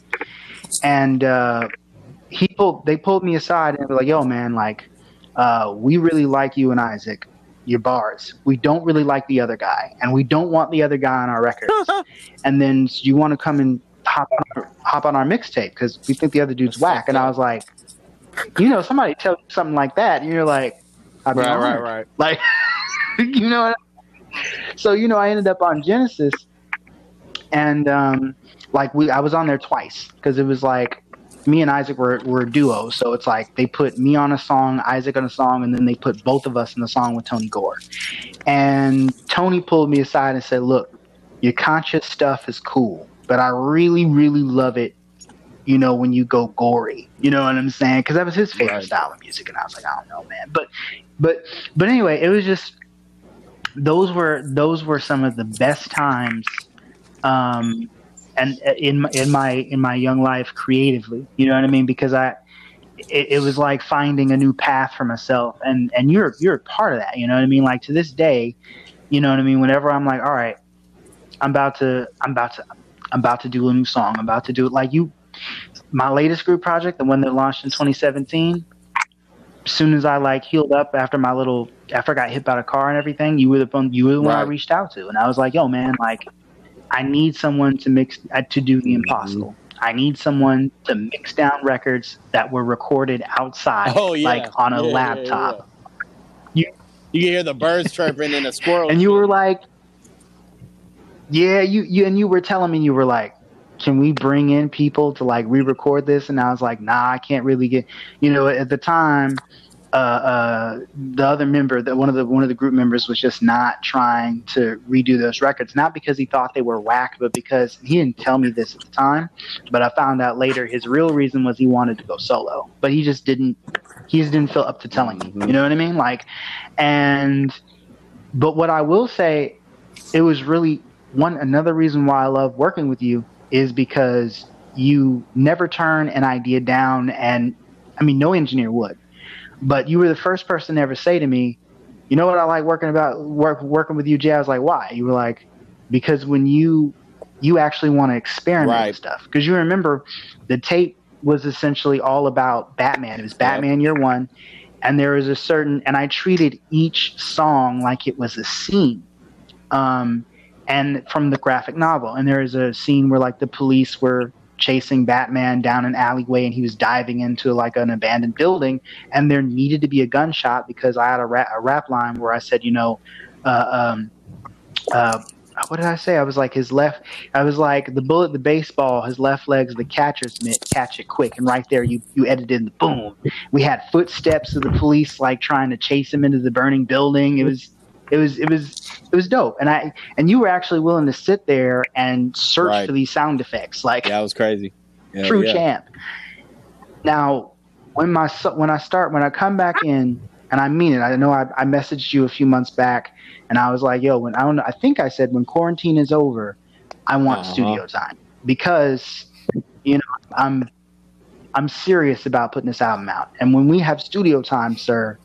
and uh, he pulled. They pulled me aside and they were like, "Yo, man, like, uh, we really like you and Isaac." Your bars. We don't really like the other guy, and we don't want the other guy on our records. and then so you want to come and hop on our, hop on our mixtape because we think the other dude's whack. And I was like, you know, somebody tell you something like that, and you're like, I'd Right, right, honored. right. Like, you know what? I So you know, I ended up on Genesis, and um, like we, I was on there twice because it was like me and Isaac were were a duo. So it's like they put me on a song, Isaac on a song, and then they put both of us in the song with Tony Gore. And Tony pulled me aside and said, "Look, your conscious stuff is cool, but I really, really love it." You know, when you go gory, you know what I'm saying? Because that was his favorite Right. style of music, and I was like, I don't know, man. But, but, but anyway, it was just those were those were some of the best times um and uh, in my in my in my young life creatively you know what i mean? Because i it, it was like finding a new path for myself. And and you're you're part of that you know what i mean? Like to this day you know what i mean? Whenever i'm like all right i'm about to i'm about to i'm about to do a new song i'm about to do it. Like you my latest group project the one that launched in 2017 as soon as I like healed up after my little after I got hit by a car and everything, you were the one you were the one I reached out to, and I was like, "Yo, man, like, I need someone to mix uh, to do the impossible. I need someone to mix down records that were recorded outside, Oh yeah. like on a Yeah, laptop." yeah. You can hear the birds chirping and the squirrel. And you were like, "Yeah, you you," and you were telling me you were like. Can we bring in people to like re-record this? And I was like, nah, I can't really get. You know, at the time, uh, uh, the other member, that one of the one of the group members, was just not trying to redo those records. Not because he thought they were whack, but because he didn't tell me this at the time. But I found out later his real reason was he wanted to go solo, but he just didn't. He just didn't feel up to telling me. You know what I mean? Like, and but what I will say, it was really one another reason why I love working with you is because you never turn an idea down, and I mean, no engineer would, but you were the first person to ever say to me, "You know what I like working about work working with you, Jay." I was like, "Why?" You were like, "Because when you you actually want to experiment Right. with stuff." Because you remember, the tape was essentially all about Batman. It was Batman Year One, and there was a certain, and I treated each song like it was a scene. Um, and from the graphic novel. And there is a scene where like the police were chasing Batman down an alleyway and he was diving into like an abandoned building and there needed to be a gunshot because I had a rap, a rap line where I said, you know, uh, um, uh, what did I say? I was like his left. I was like the bullet, the baseball, his left leg's the catcher's mitt. Catch it quick, and right there you you edited in the boom. We had footsteps of the police like trying to chase him into the burning building. It was it was it was it was dope, and I and you were actually willing to sit there and search Right. for these sound effects, like Yeah, was crazy. Yeah, true yeah. champ. Now, when my when I start when I come back in, and I mean it. I know I, I messaged you a few months back, and I was like, "Yo, when I don't know, I think I said when quarantine is over, I want Uh-huh. studio time because you know I'm I'm serious about putting this album out, and when we have studio time, sir."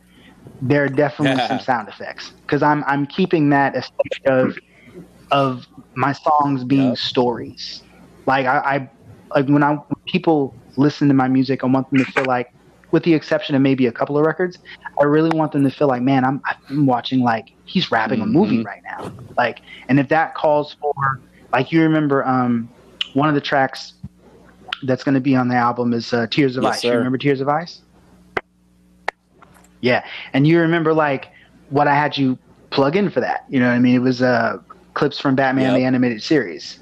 There are definitely Yeah. some sound effects because I'm I'm keeping that aesthetic of of my songs being Yep. stories. Like I, I like when I when people listen to my music, I want them to feel like, with the exception of maybe a couple of records, I really want them to feel like, man, I'm I'm watching like he's rapping a movie Mhm. right now. Like, and if that calls for like you remember um one of the tracks that's going to be on the album is uh, Tears of Yes, Ice. You remember Tears of Ice? Yeah, and you remember like what I had you plug in for that. You know what I mean? It was uh clips from Batman the animated series.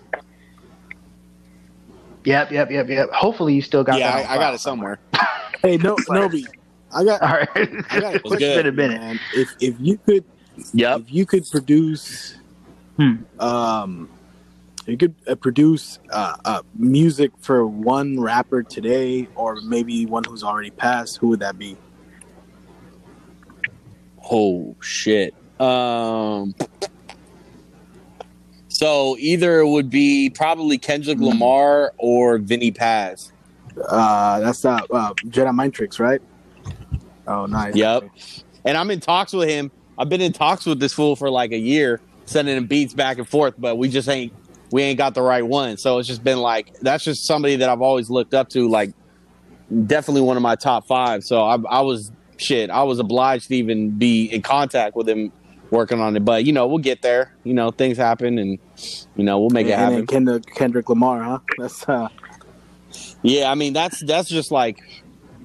Yep, yep, yep, yep. Hopefully you still got Yeah, that. on I, I got it somewhere. Hey, no, Nobe, I got All right. I got a was question. good. Been a minute. man. If if you could Yep. if you could produce Hmm. um you could uh, produce uh, uh, music for one rapper today or maybe one who's already passed who would that be Oh shit. Um. So either it would be probably Kendrick Hmm. Lamar or Vinnie Paz. uh that's uh, uh jedi mind tricks right oh nice Yep. And I'm in talks with him. I've been in talks with this fool for like a year, sending him beats back and forth, but we just ain't we ain't got the right one. So it's just been like that's just somebody that I've always looked up to, like definitely one of my top five. So I, I was shit. I was obliged to even be in contact with him working on it. But you know, we'll get there. You know, things happen, and you know, we'll make it happen. kendrick, kendrick lamar huh that's uh Yeah, I mean that's that's just like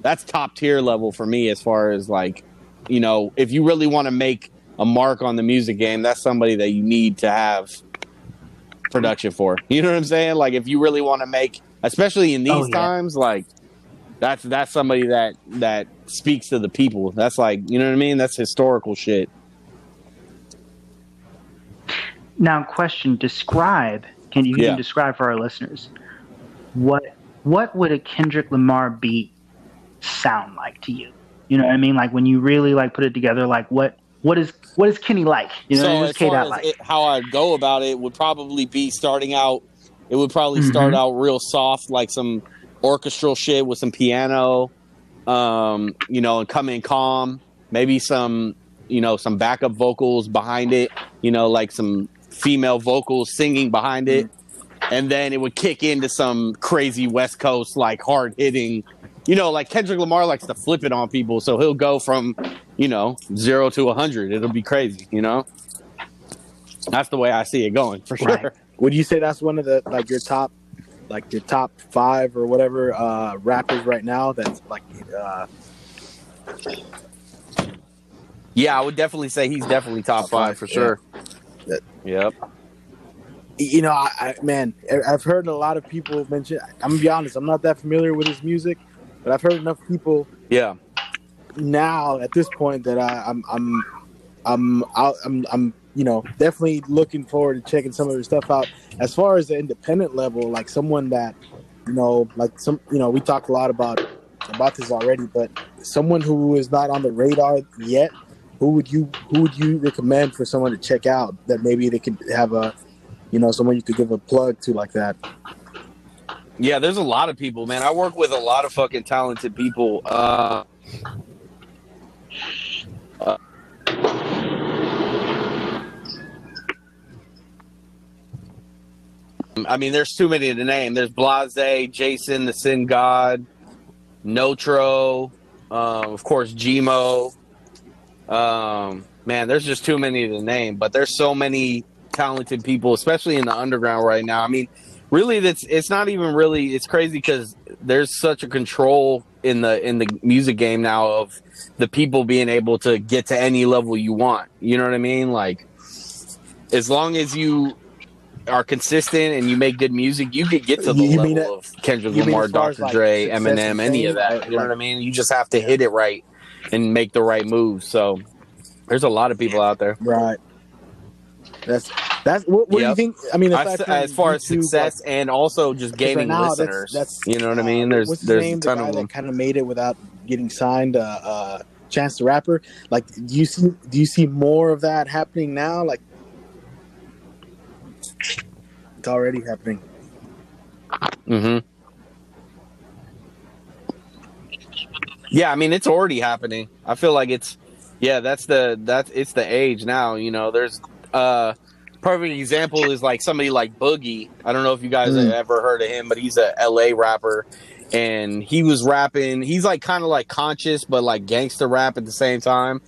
that's top tier level for me as far as like you know if you really want to make a mark on the music game, that's somebody that you need to have production for. You know what I'm saying? Like if you really want to make, especially in these Oh, yeah. times, like that's that's somebody that that speaks to the people. That's like you know what I mean. That's historical shit. Now, question: Describe. Can you Yeah. can describe for our listeners what what would a Kendrick Lamar beat sound like to you? You know what I mean? Like when you really like put it together. Like what what is what is Kenny like? You know, so as K far as like? it, how I'd go about it would probably be starting out. It would probably start Mhm. out real soft, like some orchestral shit with some piano, um, you know, and come in calm. Maybe some, you know, some backup vocals behind it. You know, like some female vocals singing behind it, and then it would kick into some crazy West Coast like hard hitting. You know, like Kendrick Lamar likes to flip it on people, so he'll go from, you know, zero to a hundred. It'll be crazy. You know. That's the way I see it going for sure. Right. would you say that's one of the like your top like your top five or whatever uh rappers right now that's like uh Yeah, I would definitely say he's definitely top five for sure. That- Yep. you know, I, I man, I've heard a lot of people mention. I'm gonna be honest, I'm not that familiar with his music, but I've heard enough people Yeah. now at this point that I, I'm, I'm, I'm, out, I'm, I'm, you know, definitely looking forward to checking some of their stuff out. As far as the independent level, like someone that, you know, like some, you know, we talked a lot about about this already, but someone who is not on the radar yet. Who would you who would you recommend for someone to check out that maybe they could have a you know, someone you could give a plug to like that. Yeah, there's a lot of people, man. I work with a lot of fucking talented people. Uh, uh, I mean, there's too many to name. There's Blase, Jason, the Sin God, Notro, um, of course, Gmo. Um, man, there's just too many to name. But there's so many talented people, especially in the underground right now. I mean, really, that's it's not even really. It's crazy because there's such a control in the in the music game now of the people being able to get to any level you want. You know what I mean? Like, as long as you are consistent and you make good music, you could get to the You level mean it- of Kendrick Lamar, as as, Dr. like, Dre, Eminem, any of that. You know what I mean? You just have to hit it right and make the right moves. So there's a lot of people out there. Right. That's that's what, what Yep. do you think? I mean, I- as far as YouTube, success and also just gaining right now, that's- listeners. That's, you know what I mean? uh, There's there's name? a The ton guy of them. kind of made it without getting signed. Uh, uh, Chance the Rapper. Like, do you see? Do you see more of that happening now? Like, it's already happening. hmm Yeah, I mean it's already happening. I feel like it's yeah, that's the that's it's the age now, you know. There's uh perfect example is like somebody like Boogie. I don't know if you guys Mm. have ever heard of him, but he's a LA rapper and he was rapping. He's like kind of like conscious but like gangster rap at the same time.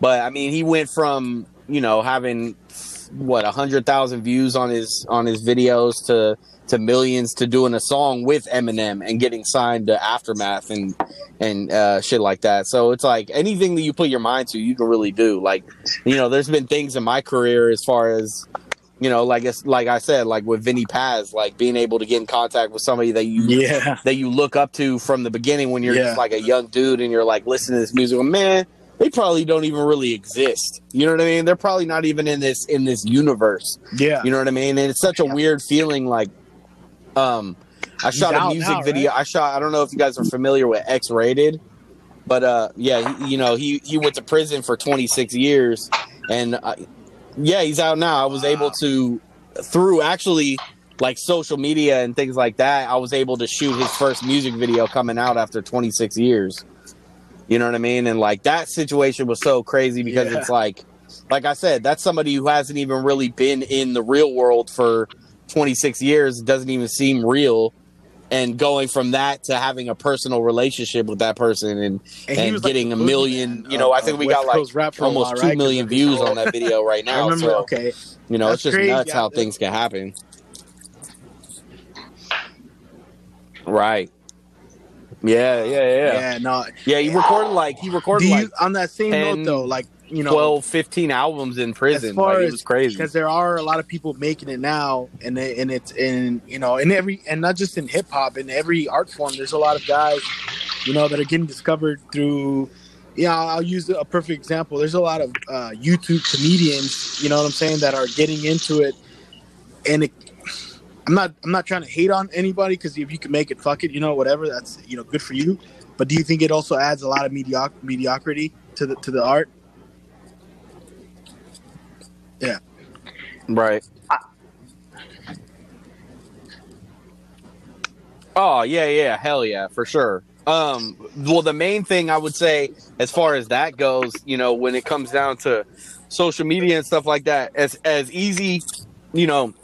But I mean, he went from, you know, having what, a 100,000 views on his on his videos to to millions to doing a song with Eminem and getting signed to Aftermath and and uh, shit like that. So it's like anything that you put your mind to, you can really do. Like, you know, there's been things in my career as far as you know, like it's like I said, like with Vinnie Paz, like being able to get in contact with somebody that you Yeah. that you look up to from the beginning when you're Yeah. just like a young dude and you're like listening to this music. Man, they probably don't even really exist. You know what I mean? They're probably not even in this in this universe. Yeah. You know what I mean? And it's such a weird feeling. Like, um, I He's shot a music now, video. right? I shot. I don't know if you guys are familiar with X-Raided, but uh, yeah, he, you know, he he went to prison for 26 years, and uh, yeah, he's out now. I was able to through actually like social media and things like that. I was able to shoot his first music video coming out after 26 years. You know what I mean? And like that situation was so crazy because Yeah. it's like, like I said, that's somebody who hasn't even really been in the real world for 26 years. It doesn't even seem real. And going from that to having a personal relationship with that person and, he and was, like, getting a million, you know, of- I uh, think we West got like Coast almost while, two right? million views on that video right now. remember. so, okay. you know, it's just crazy. nuts how things can happen. Right. Yeah, yeah, yeah. Yeah. No. Yeah, he recorded like he recorded you like on that same 10, note though? Like you know, 12, 15 albums in prison. as Like, it was crazy. because there are a lot of people making it now, and it, and it's in you know in every and not just in hip hop in every art form. There's a lot of guys, you know, that are getting discovered through. Yeah, I'll use a perfect example. There's a lot of uh, YouTube comedians, you know what I'm saying, that are getting into it, and it, I'm not I'm not trying to hate on anybody because if you can make it, fuck it, you know, whatever. That's you know good for you. But do you think it also adds a lot of medioc- mediocrity to the to the art? Yeah. Right. Oh yeah, yeah, hell yeah, for sure. Um, well, the main thing I would say, as far as that goes, you know, when it comes down to social media and stuff like that, as as easy, you know,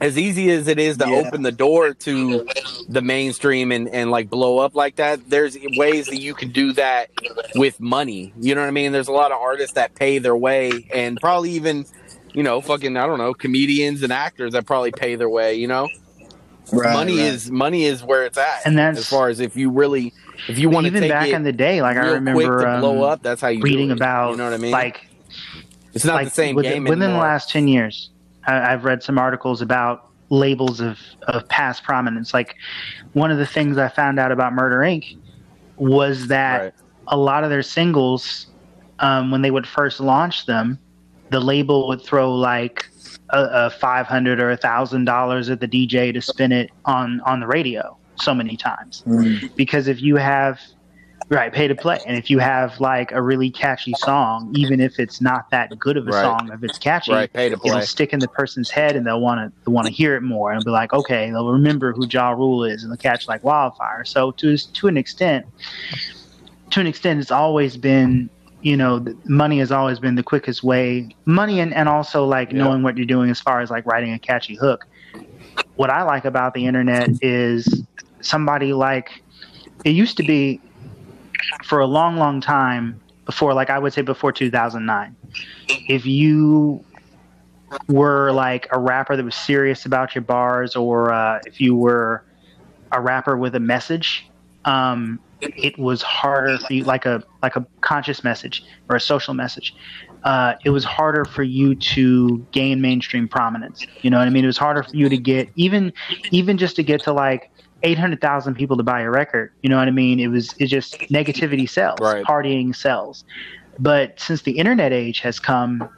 as easy as it is to Yeah. open the door to the mainstream and and like blow up like that, there's ways that you can do that with money. You know what I mean? There's a lot of artists that pay their way, and probably even you know, fucking, I don't know, comedians and actors that probably pay their way, you know? money is money is where it's at. And that's- as far as if you really if you want to even take back it in the day, like I remember quick to blow um, up, that's how you do reading it. about you know what I mean? like it's not like the same within, game within the last 10 years I, i've read some articles about labels of, of past prominence like one of the things i found out about murder inc was that Right. a lot of their singles um, when they would first launch them the label would throw like a, a 500 or a thousand dollars at the dj to spin it on on the radio so many times Mm. because if you have Right, pay to play. And if you have like a really catchy song, even if it's not that good of a Right. song, if it's catchy, Right, pay to it'll play. stick in the person's head and they'll want to want to hear it more and be like, okay, they'll remember who Ja Rule is and they'll catch like wildfire. So to to an extent, to an extent, it's always been you know the- money has always been the quickest way. Money and and also like Yeah. knowing what you're doing as far as like writing a catchy hook. What I like about the internet is somebody like it used to be for a long, long time before, like I would say before 2009, if you were like a rapper that was serious about your bars, or uh, if you were a rapper with a message, um, it was harder for you, like a like a conscious message or a social message. Uh, it was harder for you to gain mainstream prominence. You know what I mean? It was harder for you to get even even just to get to like 800,000 people to buy a record. You know what I mean? It was it just negativity sells, Right. partying sells. But since the internet age has come,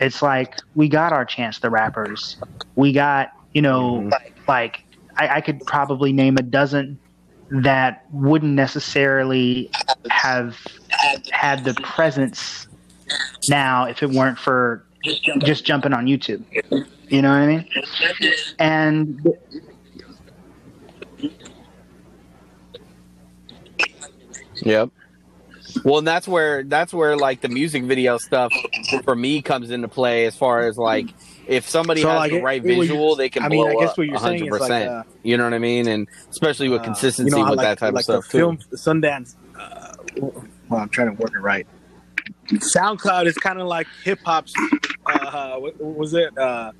it's like we got our chance, the rappers. We got, you know, mm-hmm. like I, I could probably name a dozen that wouldn't necessarily have had the presence now if it weren't for just jumping on YouTube. You know what I mean? And Yep. Well, and that's where that's where like the music video stuff for me comes into play. As far as like if somebody So, has like, the right it- what you- visual, they can I mean, blow I guess what you're saying hundred is like, uh, You know what I mean? And especially with Uh, consistency you know, with like, that type of stuff the film too. Sundance. Uh, well, I'm trying to work it right. SoundCloud is kind of like hip hop's. Uh, what, what was it? Uh,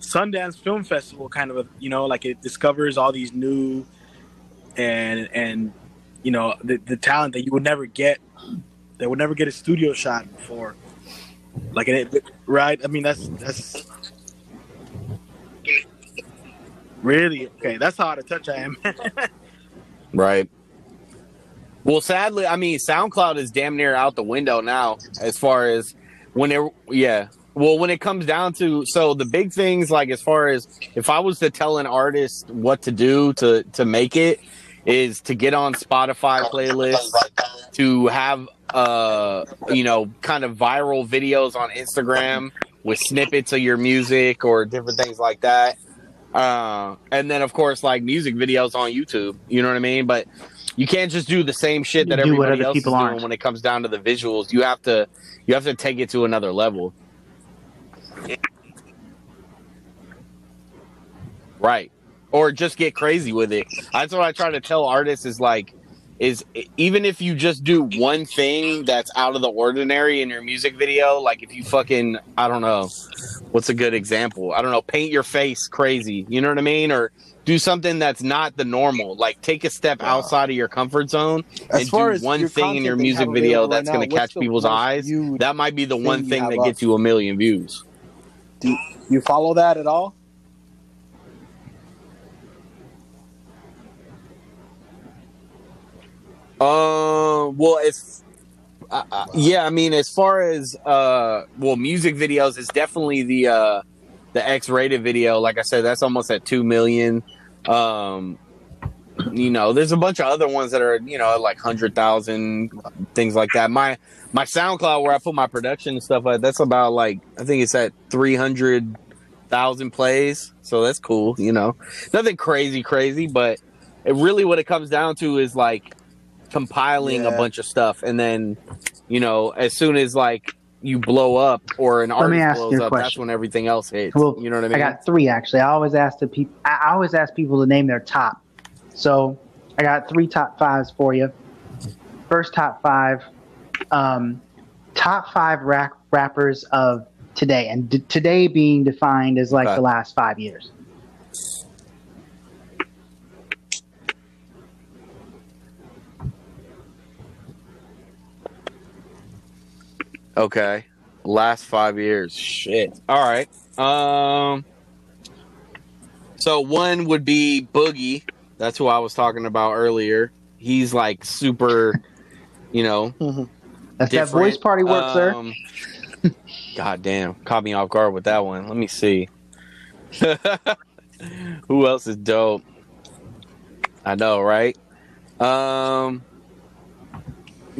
Sundance Film Festival, kind of a you know, like it discovers all these new and and you know the, the talent that you would never get, that would never get a studio shot before. Like it, right? I mean, that's that's really okay. That's how out of touch I am. Right. Well, sadly, I mean, SoundCloud is damn near out the window now as far as when it, yeah. Well, when it comes down to, so the big things, like as far as if I was to tell an artist what to do to to make it, is to get on Spotify playlists, to have uh you know kind of viral videos on Instagram with snippets of your music or different things like that. Uh, and then of course like music videos on YouTube. You know what I mean? But you can't just do the same shit that everybody else is doing aren't. when it comes down to the visuals. You have to you have to take it to another level. Right. Or just get crazy with it. That's what I try to tell artists is like is even if you just do one thing that's out of the ordinary in your music video, like if you fucking I don't know, what's a good example? I don't know, paint your face crazy, you know what I mean? Or do something that's not the normal. Like take a step outside of your comfort zone As and do one thing in your content that you music video right that's going to catch people's eyes. That might be the one thing that up? gets you a million views. Do you follow that at all? Uh, well, if uh, yeah. I mean, as far as uh, well, music videos, is definitely the uh, the X-Raided video. Like I said, that's almost at two million. Um, you know, there's a bunch of other ones that are you know like hundred thousand things like that. My my SoundCloud where I put my production and stuff like that's about like I think it's at three hundred thousand plays. So that's cool. You know, nothing crazy, crazy, but it really what it comes down to is like compiling a bunch of stuff and then you know as soon as like you blow up or an Let artist blows you a up that's when everything else hits Well, you know what i mean I got three actually. I always ask the people. I I always ask people to name their top. So I got three top fives for you. First top five, um, top five rap- rappers of today, and d- today being defined as like Okay. the last five years. Okay last five years shit all right um so one would be boogie that's who i was talking about earlier he's like super you know That's that voice party work, sir. Um, God damn, caught me off guard with that one. Let me see. Who else is dope? I know, right? Um,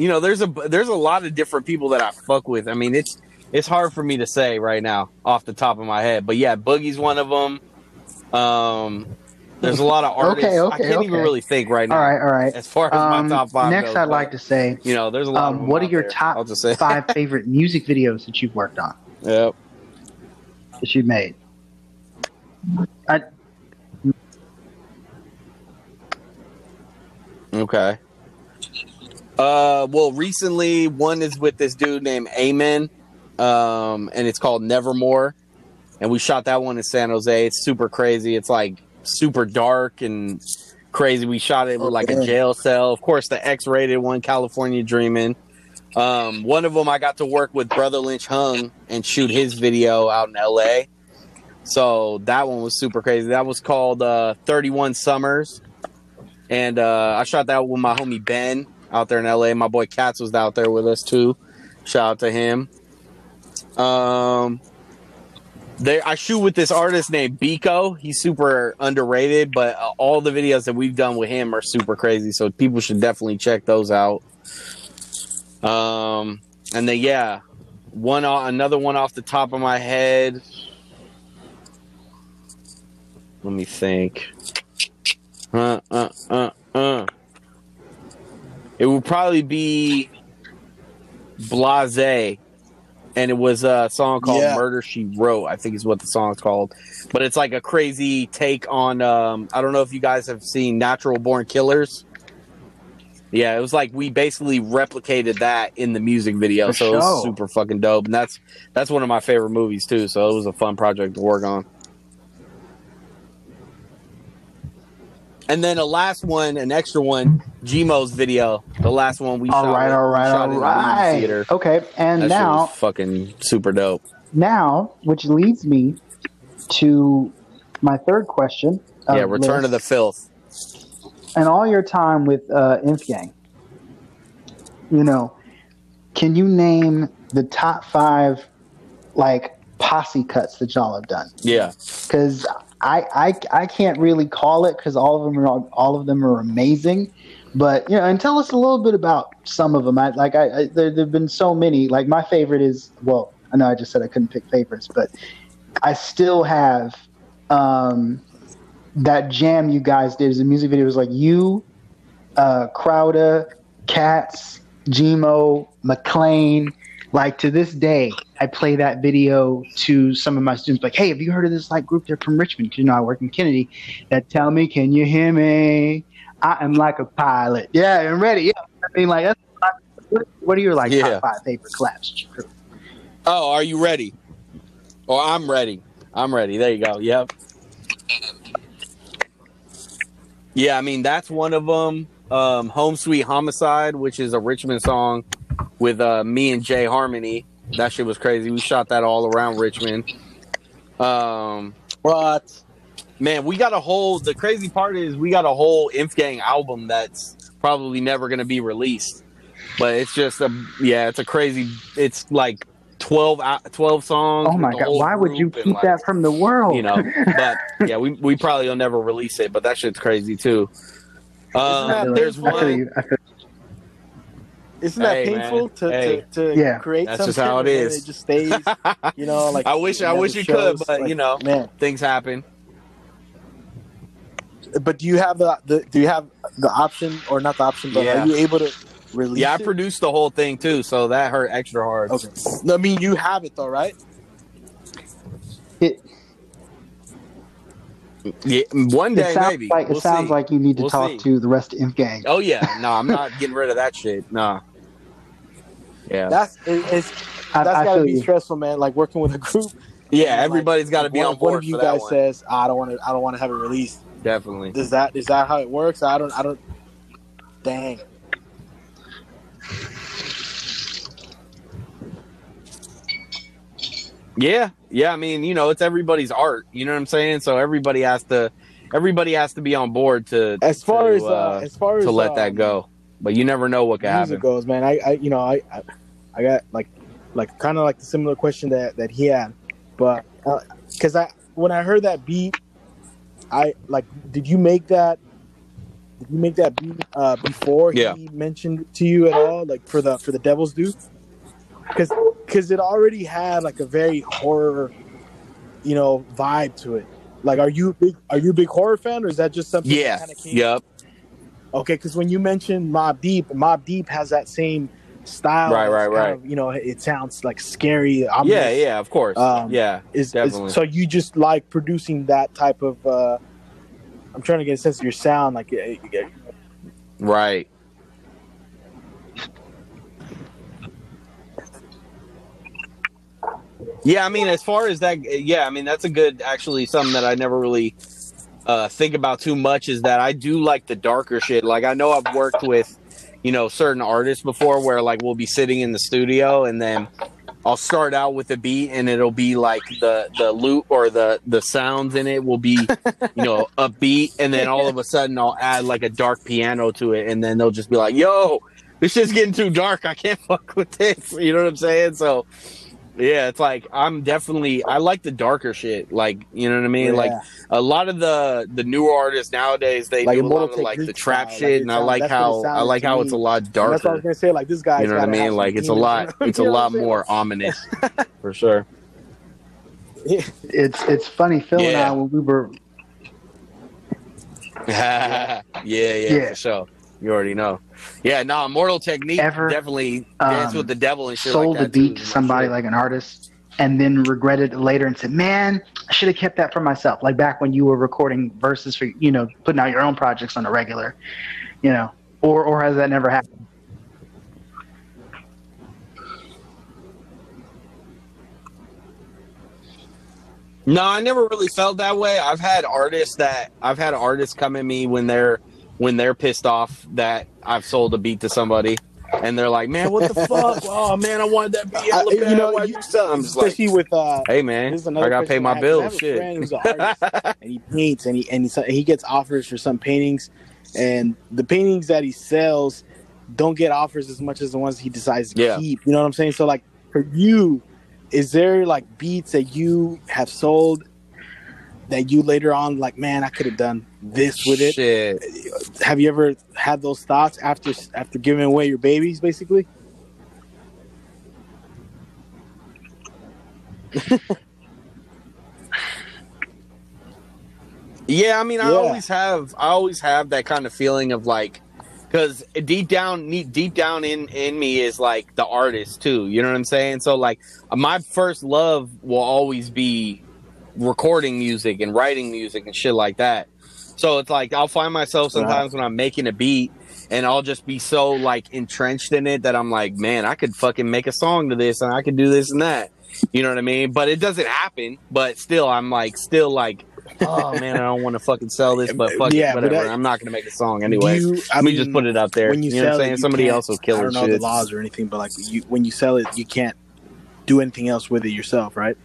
you know, there's a there's a lot of different people that I fuck with. I mean, it's it's hard for me to say right now off the top of my head, but yeah, Boogie's one of them. Um, there's a lot of artists. Okay, okay, I can't even really think right now. All right, all right. As far as Um, my top five. next, goes, I'd but, like to say, You know, there's a lot. of um, what are your there. top five favorite music videos that you've worked on Yep. that you've made? I, Okay. Uh, well, recently one is with this dude named Amen, um, and it's called Nevermore, and we shot that one in San Jose. It's super crazy. It's like super dark and crazy. We shot it with like a jail cell. Of course, the X-Raided one, California Dreaming. Um, one of them I got to work with Brotha Lynch Hung and shoot his video out in LA. So that one was super crazy. That was called uh, 31 Summers and uh, I shot that with my homie Ben out there in LA. My boy Katz was out there with us too. Shout out to him. Um, there I shoot with this artist named Biko. He's super underrated, but uh, all the videos that we've done with him are super crazy. So people should definitely check those out. Um, and then yeah, one another one off the top of my head. Let me think. Uh, uh, uh, uh. It would probably be Blase, and it was a song called Yeah. "Murder She Wrote." I think is what the song's called, but it's like a crazy take on. Um, I don't know if you guys have seen "Natural Born Killers." Yeah, it was like we basically replicated that in the music video, For so it was super fucking dope, and that's that's one of my favorite movies too. So it was a fun project to work on. And then a last one, an extra one, Gmo's video. The last one we all shot. right, all right, all right. Theater. Okay, and That now, fucking super dope. now, which leads me to my third question. yeah, Return of the. Filth. and all your time with uh, Inf Gang, you know, can you name the top five like posse cuts that y'all have done? Yeah, Because I, I I can't really call it because all of them are all of them are amazing, but you know, and tell us a little bit about some of them. I like I, I there there've been so many. Like my favorite is well, I know I just said I couldn't pick favorites, but I still have um, that jam you guys did. A music video. Was like you, uh, Crowder, Cats, Gmo, McLean. Like to this day, I play that video to some of my students. Like, hey, have you heard of this like group? They're from Richmond. you know, I work in Kennedy. That tell me, can you hear me? I am like a pilot. Yeah, I'm ready. Yeah, I mean, like, that's, what, are your like Yeah. top five favorite? Oh, are you ready? Oh, I'm ready. I'm ready. There you go. Yep. Yeah, I mean that's one of them. Um, "Home Sweet Homicide," which is a Richmond song with uh, me and Jay Harmony. That shit was crazy. We shot that all around Richmond. Um, What? man, we got a whole. The crazy part is we got a whole Inf Gang album that's probably never going to be released. But it's just a yeah, it's a crazy. It's like 12, 12 songs. Oh my god, why would you keep like, that from the world? You know, but yeah, we we probably will never release it. But that shit's crazy too. Um, there's one. You. I feel- Isn't that Hey, painful man. to, Hey. to, to Yeah. create That's something just how it and then is. It just stays, you know, like I wish- I never wish it could, but, like, you know. man. Things happen. But do you have the, the do you have the option or not the option? But Yeah. are you able to release? Yeah, I it? produced the whole thing too, so that hurt extra hard. Okay. I mean you have it though, right? it, Yeah, one day it sounds maybe. like it We'll sounds see. like you need to We'll talk see. to the rest of Inf Gang. Oh yeah, no, I'm not getting rid of that shit. Nah. Yeah, That's it, it's I, that's I gotta be you. stressful, man. Like working with a group. yeah. Like, Everybody's got to be one, on One board of you guys one. says, "I don't want to. I don't want to have it released." Definitely. Is that is that how it works? I don't. I don't. Dang. Yeah, yeah. I mean, you know, it's everybody's art. You know what I'm saying? So everybody has to, everybody has to be on board to As far to, as uh, as far as to let um, that go. But you never know what can music happen. goes, man. I, I you know, I, I, I got like, like kind of like the similar question that that he had, but because I when I heard that beat, I like, did you make that did you make that beat uh, before Yeah. he mentioned to you at all, like for the for the Devil's Due? Because because it already had like a very horror, you know, vibe to it. Like, are you big are you a big horror fan, or is that just something Yeah. that kind of came? Yep. Okay, because when you mentioned Mobb Deep, Mobb Deep has that same style. Right, right, right. of, you know, it sounds like scary. Yeah, ominous. yeah, of course. Um, yeah. Is, is so you just like producing that type of. uh I'm trying to get a sense of your sound, like Right. Yeah, I mean, as far as that, yeah, I mean, that's a good, actually, something that I never really uh, think about too much is that I do like the darker shit. Like, I know I've worked with, you know, certain artists before where, like, we'll be sitting in the studio and then I'll start out with a beat and it'll be like the, the loop or the, the sounds in it will be, you know, a beat. And then all of a sudden I'll add like a dark piano to it. And then they'll just be like, yo, this shit's getting too dark. I can't fuck with this. You know what I'm saying? So, yeah, it's like I'm definitely I like the darker shit. Like you know what I mean. Like a lot of the the newer artists nowadays they Like do a lot of like the trap style, shit, it and I like that's what it how I like how it's a lot And that's what I was gonna say. Like this guy, You know what I mean? Like it's a lot it's a lot more ominous for sure. It's it's funny, Phil and I when we were yeah, yeah, Yeah. for sure. You already know. Yeah, no, Immortal Technique Ever, definitely dance um, with the devil and shit sold like the that. too, beat to somebody sure. like an artist and then regretted it later and said, "Man, I should have kept that for myself." Like back when you were recording verses for you know putting out your own projects on a regular, you know, or or has that never happened? No, I never really felt that way. I've had artists that I've had artists come at me when they're when they're pissed off that I've sold a beat to somebody, and they're like, "Man, what the fuck? Oh man, I wanted that beat. I- you know, you- you sell?" it?" I'm just like, especially with uh, "Hey man, This is I gotta pay my bills." I have a Shit. friend who's an artist, and he paints, and he and he, he gets offers for some paintings, and the paintings that he sells don't get offers as much as the ones he decides to Yeah. keep. You know what I'm saying? So, like for you, is there like beats that you have sold that you later on like, man, I could have done this with it? Shit. Have you ever had those thoughts after after giving away your babies, basically? Yeah, I mean, I Yeah. always have, I always have that kind of feeling of like, because deep down, deep down in in me is like the artist too. You know what I'm saying? So like, my first love will always be recording music and writing music and shit like that. So it's like I'll find myself sometimes when I'm making a beat and I'll just be so like entrenched in it that I'm like, man, I could fucking make a song to this and I could do this and that. You know what I mean? But it doesn't happen. But still, I'm like, still like, oh man, I don't want to fucking sell this, but fuck Yeah, it, but whatever. that- I'm not gonna make a song anyway. you- I Let me mean, just put it out there. when you, you, know what sell I'm saying? it, Somebody else will kill I it. don't know the laws or anything, but like you, when you sell it, you can't do anything else with it yourself, right?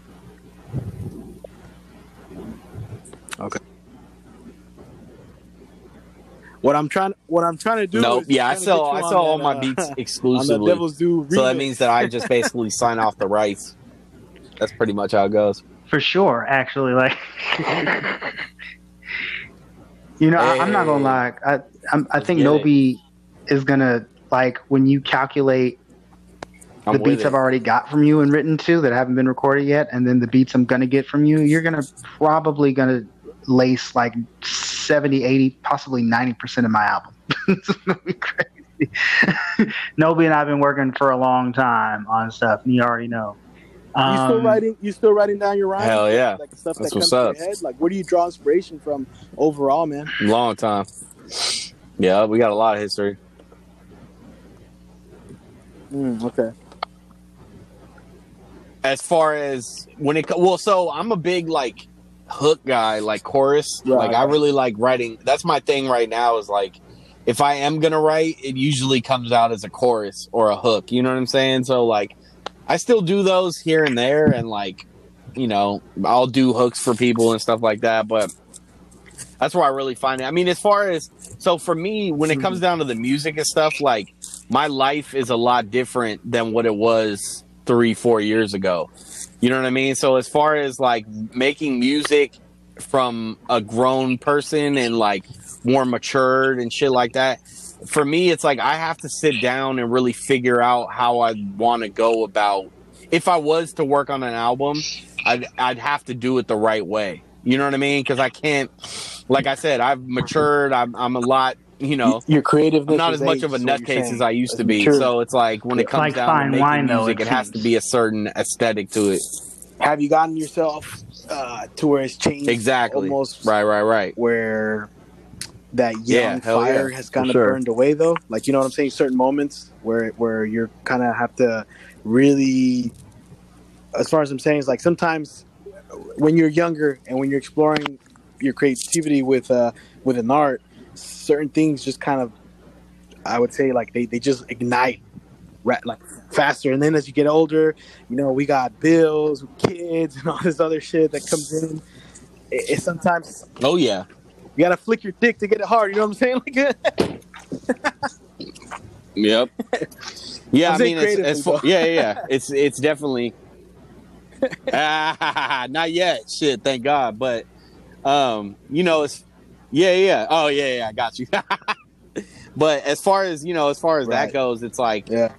Okay. What I'm trying, what I'm trying to do. Nope. Yeah, I trying to sell. I you sell all that, my uh, beats exclusively. Devil's Due. So that means that I just basically sign off the rights. That's pretty much how it goes. For sure, actually, like you know, I, I'm not gonna lie. I I'm, I think get. Nobe is gonna like when you calculate I'm the beats it. I've already got from you and written to that haven't been recorded yet, and then the beats I'm gonna get from you, you're gonna probably gonna lace like 70, 80, possibly 90 percent of my album. it's gonna be crazy. Nobe and I've been working for a long time on stuff, and you already know. you still Um, writing? You still writing down your rhymes? Hell yeah. Like stuff That's that what's comes to up. your head. Like, where do you draw inspiration from overall, man? Long time. Yeah, we got a lot of history. Mm, okay. As far as when it well, so I'm a big like hook guy, like chorus. Right. Like I really like writing. That's my thing right now. Is like if I am gonna write, it usually comes out as a chorus or a hook. You know what I'm saying? So like I still do those here and there, and like you know I'll do hooks for people and stuff like that, but. That's where I really find it. I mean, as far as so for me, when it comes mm-hmm. down to the music and stuff, like my life is a lot different than what it was three, four years ago. You know what I mean? So as far as like making music from a grown person and like more matured and shit like that. For me, it's like I have to sit down and really figure out how I want to go about. If I was to work on an album, I'd I'd have to do it the right way. You know what I mean? Because I can't. Like I said, I've matured. I'm I'm a lot. You know, your creative. I'm not as much of a nutcase as I used to be. So it's like when it comes Like down fine to making wine, though, music, it it has to be a certain aesthetic to it. Have you gotten yourself uh, to where it's changed? Exactly. Almost Right, right, right. where that young Yeah, fire yeah, has kind of sure. burned away though like you know what i'm saying certain moments where where you're kind of have to really as far as i'm saying is like sometimes when you're younger and when you're exploring your creativity with uh with an art certain things just kind of i would say like they, they just ignite like faster and then as you get older you know we got bills kids and all this other shit that comes in it, it sometimes Oh yeah. you gotta flick your dick to get it hard. You know what I'm saying? Like, Yep. Yeah, I'm I mean, it's, it's fu- yeah, yeah, yeah. It's it's definitely ah, not yet. Shit, thank God. But um, you know, it's yeah, yeah. Oh yeah, yeah. I got you. but as far as you know, as far as Right. that goes, it's like yeah,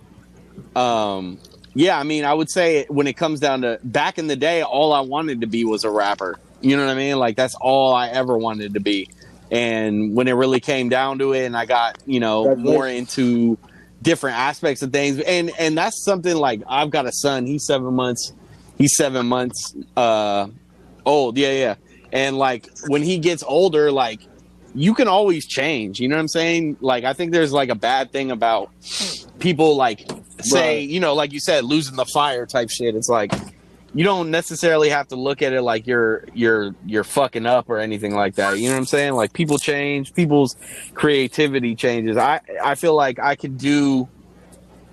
um, yeah. I mean, I would say when it comes down to back in the day, all I wanted to be was a rapper. You know what I mean? Like that's all I ever wanted to be. And when it really came down to it, and I got you know more Congratulations. into different aspects of things, and and that's something like I've got a son. He's seven months. He's seven months uh, old. Yeah, yeah. And like when he gets older, like you can always change. You know what I'm saying? Like I think there's like a bad thing about people like say, Right. you know, like you said, losing the fire type shit. It's like you don't necessarily have to look at it like you're you're you're fucking up or anything like that. You know what I'm saying? Like people change, people's creativity changes. I I feel like I could do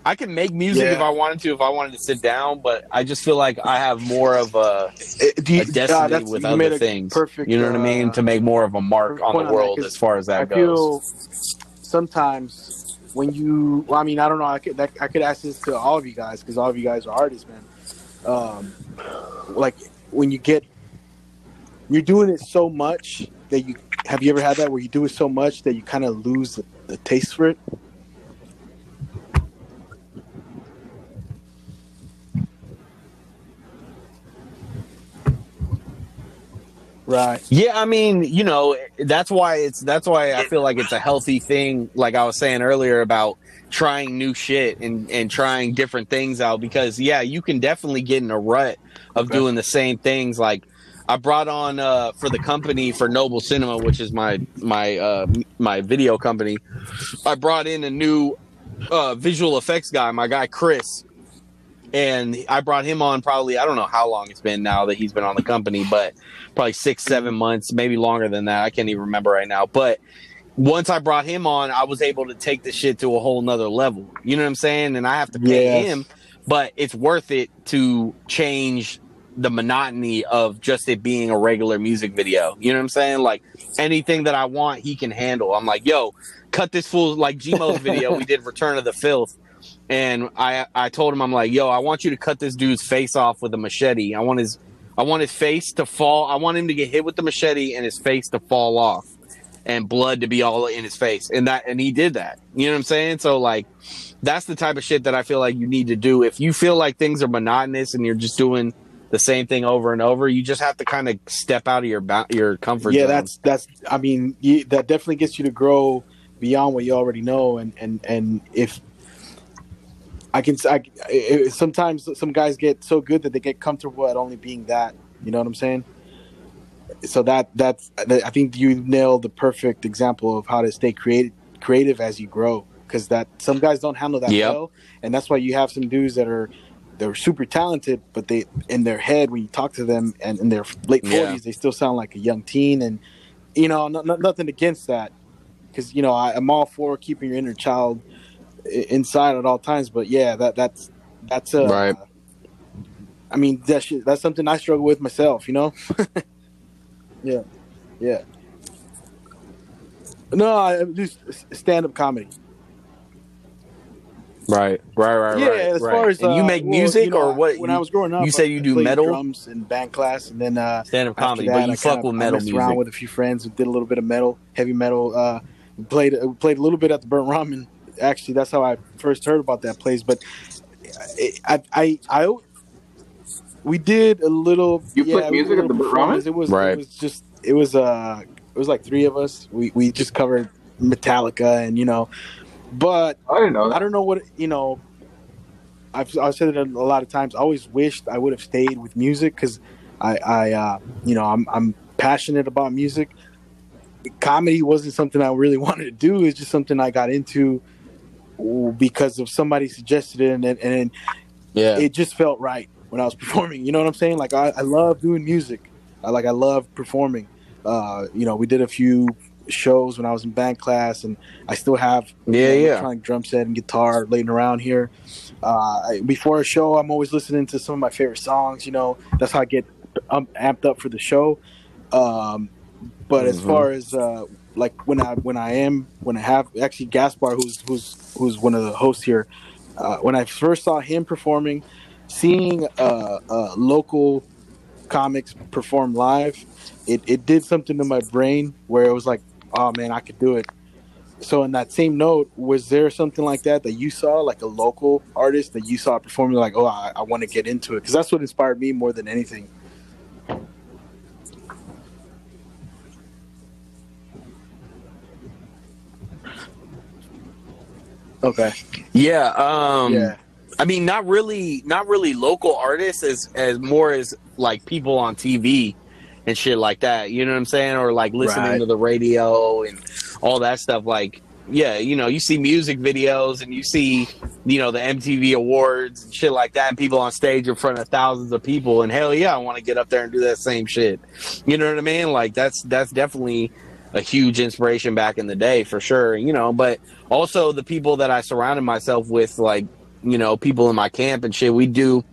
I can make music Yeah. if I wanted to, if I wanted to sit down, but I just feel like I have more of a, It- you- a destiny uh, that's- with other things. Perfect. you know what I mean? uh, To make more of a mark on the world as far as that I goes. feel sometimes when you, well, I mean, I don't know. I could that, I could ask this to all of you guys because all of you guys are artists, man. Um, like when you get, you're doing it so much that you have you ever had that where you do it so much that you kind of lose the, the taste for it? Right. Yeah, I mean, you know, that's why it's that's why I feel like it's a healthy thing. Like I was saying earlier about trying new shit and and trying different things out because yeah, you can definitely get in a rut of Okay. doing the same things. Like I brought on uh for the company for Noble Cinema, which is my my uh my video company. I brought in a new uh visual effects guy, my guy Chris. And I brought him on probably I don't know how long it's been now that he's been on the company, but probably six, seven months, maybe longer than that. I can't even remember right now. But once I brought him on, I was able to take the shit to a whole nother level. You know what I'm saying? And I have to pay Yes. him, but it's worth it to change the monotony of just it being a regular music video. You know what I'm saying? Like anything that I want, he can handle. I'm like, yo, cut this fool like Gmo's video. we did Return of the Filth. And I I told him I'm like, yo, I want you to cut this dude's face off with a machete. I want his I want his face to fall. I want him to get hit with the machete and his face to fall off and blood to be all in his face. And that and he did that. You know what I'm saying? So like that's the type of shit that I feel like you need to do. If you feel like things are monotonous and you're just doing the same thing over and over, you just have to kind of step out of your your comfort zone. yeah zone. that's that's i mean you, that definitely gets you to grow beyond what you already know and and and if i can I, I- sometimes some guys get so good that they get comfortable at only being that you know what i'm saying so that that's i think you nailed the perfect example of how to stay creative creative as you grow because that some guys don't handle that Yep. well and that's why you have some dudes that are they're super talented but they in their head when you talk to them and in their late 40s Yeah. they still sound like a young teen and you know no, no, nothing against that because you know I, i'm all for keeping your inner child inside at all times but yeah that that's that's uh Right. i mean that shit, that's something i struggle with myself you know yeah yeah no i do stand-up comedy Right, right, right, yeah, right. as right. far as and you uh, make well, music you know, or what? When I was growing up, you say you I do metal? drums in band class, and then uh, stand up comedy, that, but you I fuck with metal messed music. around with a few friends and did a little bit of metal, heavy metal. Uh, played played a little bit at the Burnt Ramen. Actually, that's how I first heard about that place. But I I I, I we did a little. You yeah, played music a at the little performance. It was Right. it was just it was uh it was like three of us. We we just covered Metallica and you know, but I don't know I don't know what you know. I've I've said it a lot of times. I always wished I would have stayed with music because I I uh, you know I'm I'm passionate about music. Comedy wasn't something I really wanted to do. It's just something I got into because of somebody suggested it, and and Yeah, it just felt right when I was performing. You know what I'm saying? Like I, I love doing music. I like I love performing. Uh, you know, we did a few shows when I was in band class, and I still have you Yeah, know, yeah. electronic drum set and guitar laying around here. Uh, I- before a show, I'm always listening to some of my favorite songs. You know, that's how I get um, amped up for the show. Um, but as Mhm. far as uh, like when I when I am when I have actually Gaspar, who's who's who's one of the hosts here, uh, when I first saw him performing, seeing uh, uh, local comics perform live, it, it did something to my brain where it was like, oh man, I could do it. So in that same note, was there something like that that you saw, like a local artist that you saw performing, like, oh, I, I want to get into it? Because that's what inspired me more than anything. Okay. yeah. Um, yeah. I mean, not really, not really local artists as as more as like people on TV and shit like that. You know what I'm saying? Or like listening Right. to the radio and all that stuff. Like, yeah, you know, you see music videos and you see, you know, the MTV awards and shit like that. And people on stage in front of thousands of people. And hell yeah, I want to get up there and do that same shit. You know what I mean? Like that's that's definitely a huge inspiration back in the day for sure. You know, but also the people that I surrounded myself with, like you know, people in my camp and shit. We do,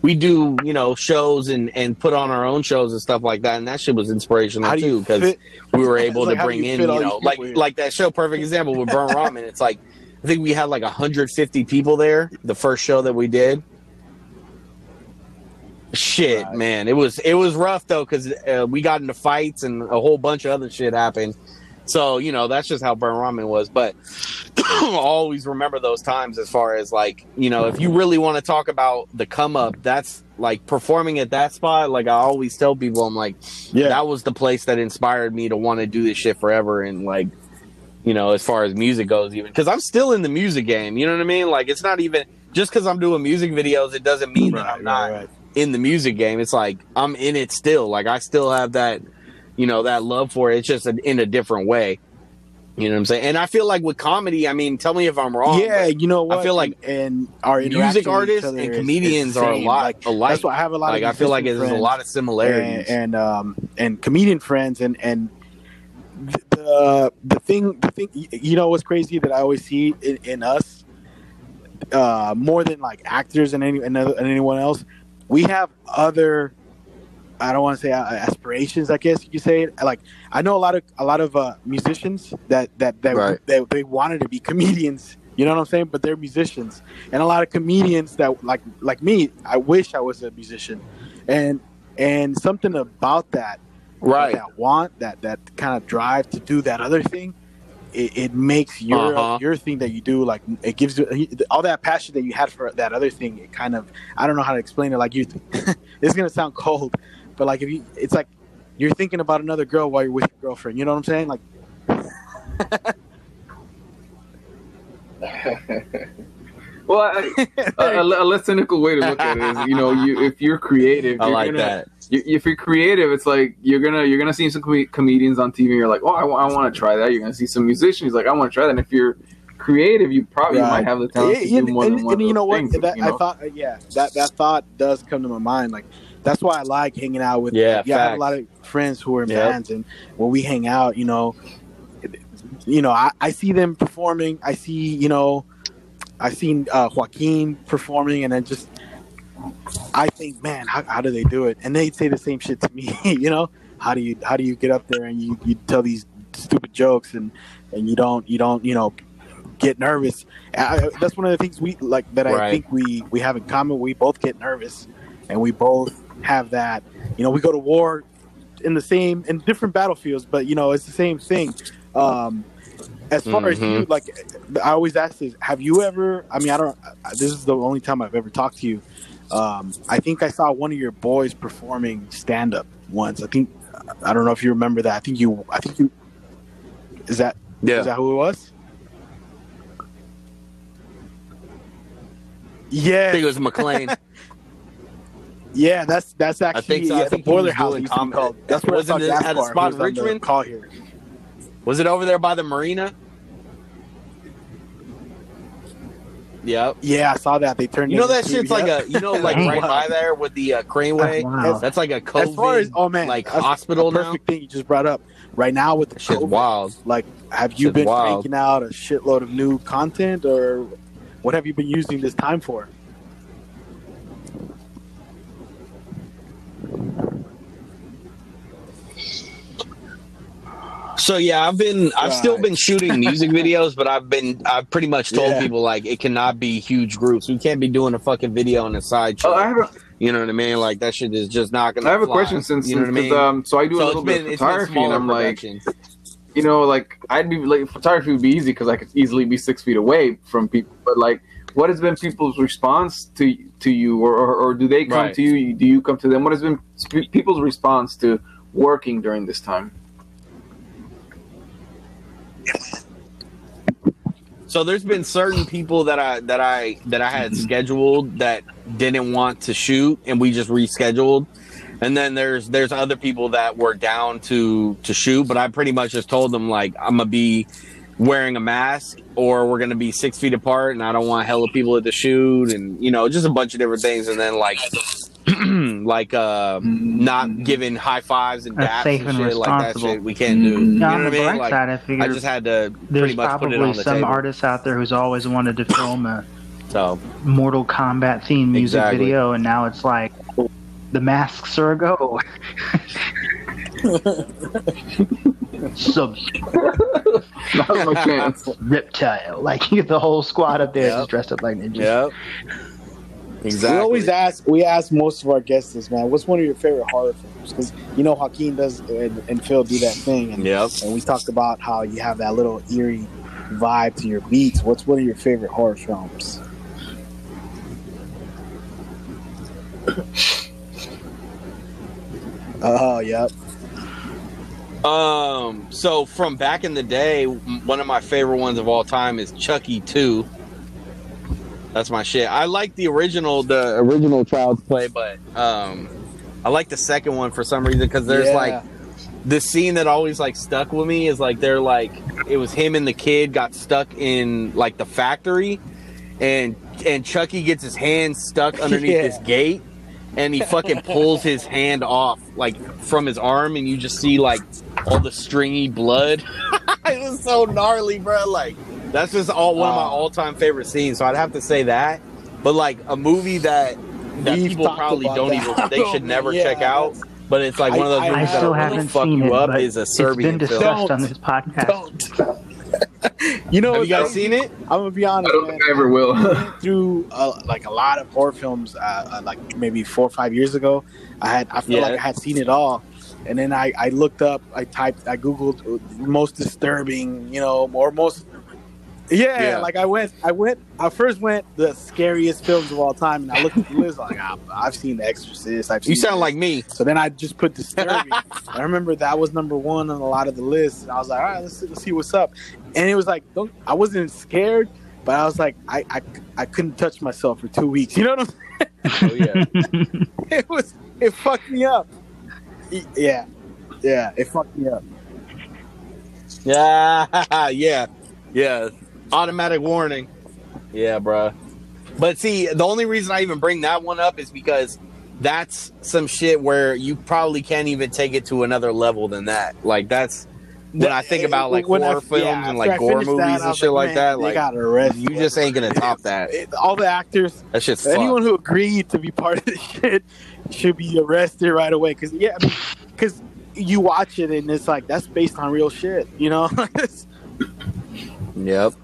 we do, you know, shows and and put on our own shows and stuff like that. And that shit was inspirational How too because we were able like, to bring you in, you know, like in? like that show. Perfect example with Burnt Ramen. It's like I think we had like 150 people there the first show that we did. Shit, Right. man, it was it was rough though because uh, we got into fights and a whole bunch of other shit happened. So you know that's just how Burnt Ramen was. But always remember those times as far as like you know if you really want to talk about the come up, that's like performing at that spot. Like I always tell people, I'm like Yeah. that was the place that inspired me to want to do this shit forever and like you know as far as music goes even because i'm still in the music game you know what i mean like it's not even just because i'm doing music videos it doesn't mean that i'm not in the music game it's like i'm in it still. Like i still have that you know that love for it. It's just in in a different way. You know what i'm saying? And i feel like with comedy i mean tell me if i'm wrong Yeah, you know what? I feel like and, and our music interaction with each artists and comedians is are a lot Like, alike. That's why I have a lot like of i feel like there's a lot of similarities and and, um, and comedian friends and and the the thing the thing you know what's crazy that I always see in, in us uh, more than like actors and any and, other- and anyone else we have other I don't want to say uh, aspirations I guess you could say. It like I know a lot of a lot of uh, musicians that that that, Right. that they wanted to be comedians you know what I'm saying? But they're musicians. And a lot of comedians that like like me I wish I was a musician. And and something about that right. that want that that kind of drive to do that other thing it, it makes your Uh-huh. your thing that you do like it gives you all that passion that you had for that other thing it kind of i don't know how to explain it like you it's gonna sound cold but like if you it's like you're thinking about another girl while you're with your girlfriend you know what i'm saying like Well, I, a, a, a less cynical way to look at it is, you know, you if you're creative, i you're like gonna, that You, if you're creative, it's like you're gonna you're gonna see some com- comedians on TV. You're like, oh, I, want to try that. You're gonna see some musicians. Like, I want to try that. And if you're creative, you probably Right. might have the talent to Yeah, do more and, than one and of you know those what things, that, you know? i thought uh, yeah that that thought does come to my mind like that's why i like hanging out with Yeah, yeah i have a lot of friends who are in Yep. bands and when we hang out you know you know i, I see them performing i see you know i seen uh, joaquin performing and then just i think man how, how do they do it and they say the same shit to me you know how do you how do you get up there and you, you tell these stupid jokes and and you don't you don't you know get nervous. I, that's one of the things we like that I think we we have in common. We both get nervous, and we both have that. You know, we go to war in the same in different battlefields, but you know, it's the same thing. Um, as far as you, like, I always ask this: Have you ever? I mean, I don't. This is the only time I've ever talked to you. Um, I think I saw one of your boys performing stand up once. I think I don't know if you remember that. I think you. I think you. Is that Yeah. is that who it was? Yeah, I think it was McLean. yeah, that's that's actually think so. I yeah, the think boiler house doing used to be comedy. called. That's I Wasn't saw it at a spot who in was on the Richmond? Call here. Was it over there by the marina? Yep. Yeah, I saw that. They turned. You know that into- shit's like yeah. a you know like right by there with the uh, craneway. Wow. That's like a COVID As far as oh man, like that's hospital a now. perfect thing you just brought up. Right now with the Shit's COVID, wild. like have you Shit's been wild. cranking out a shitload of new content or what have you been using this time for? So yeah, I've been I've still been shooting music videos, but I've been I've pretty much told Yeah. people like it cannot be huge groups. We can't be doing a fucking video on the side show. Oh, I have a, you know what I mean? Like that shit is just not gonna. I have a question since, you know what I mean. um, so I do a little it's bit been of photography, and I'm like, you know, like I'd be like photography would be easy because I could easily be six feet away from people. But like, what has been people's response to to you, or or, or do they come Right. to you? Do you come to them? What has been people's response to working during this time? So there's been certain people that I that I that I had scheduled that didn't want to shoot, and we just rescheduled. And then there's there's other people that were down to to shoot, but I pretty much just told them like I'm gonna be wearing a mask or we're gonna be six feet apart, and I don't want hella people at the shoot, and you know just a bunch of different things. And then like like uh not giving high fives and That's daps safe and and shit like that responsible. shit we can't do. You know what I mean? Like side, I I just had to pretty much put it probably on the some table. artists out there who's always wanted to film a So Mortal Kombat themed music Exactly. video, and now it's like the masks are a go. Sub That was chance. reptile, like you get the whole squad up there Yep. just dressed up like ninjas. Yep. Exactly. We always ask. We ask most of our guests this, man. What's one of your favorite horror films? Because you know Joaquin does and, and Phil do that thing, and, Yep. and we talked about how you have that little eerie vibe to your beats. What's one of your favorite horror films? Oh, yep. Um. So from back in the day, one of my favorite ones of all time is Chucky Two. That's my shit. I like the original, the original Child's Play, but um, I like the second one for some reason because there's Yeah. like the scene that always like stuck with me is like they're like it was him and the kid got stuck in like the factory, and and Chucky gets his hand stuck underneath Yeah. this gate, and he fucking pulls his hand off like from his arm, and you just see like all the stringy blood. it was so gnarly, bro. Like that's just all one of my Oh. all time favorite scenes. So I'd have to say that. But like a movie that that We've people probably don't that. even they should never Yeah, check out. But it's like one of those I- I- movies I that'll really haven't fuck seen you it, up is a it's been Serbian film. discussed Don't. on this podcast. Don't. you know, Have you guys seen it? I'm gonna be honest. I honest. don't man. think I ever will. through uh, like a lot of horror films, uh, uh, like maybe four or five years ago. I had I feel Yeah. like I had seen it all, and then I, I looked up, I typed, I googled uh, most disturbing, you know, or most. Yeah, Yeah. like I went, I went, I first went the scariest films of all time, and I looked at the list like ah, I've seen The Exorcist. I've seen You sound this. like me. So then I just put disturbing. I remember that was number one on a lot of the lists, and I was like, all right, let's, let's see what's up. And it was like, don't, I wasn't scared, but I was like, I, I, I couldn't touch myself for two weeks. You know what I'm saying? Oh, yeah. It was, it fucked me up. Yeah, yeah, it fucked me up. Yeah, yeah, yeah. Automatic warning. Yeah, bruh. But see, the only reason I even bring that one up is because that's some shit where you probably can't even take it to another level than that. Like that's when I think about like When I- horror films yeah, and like gore finished that, movies and shit like man, that, like got arrested. you just ain't gonna top that. It- all the actors, That shit's anyone fucked. who agreed to be part of the shit should be arrested right away. Because yeah, because you watch it and it's like that's based on real shit. You know, Yep.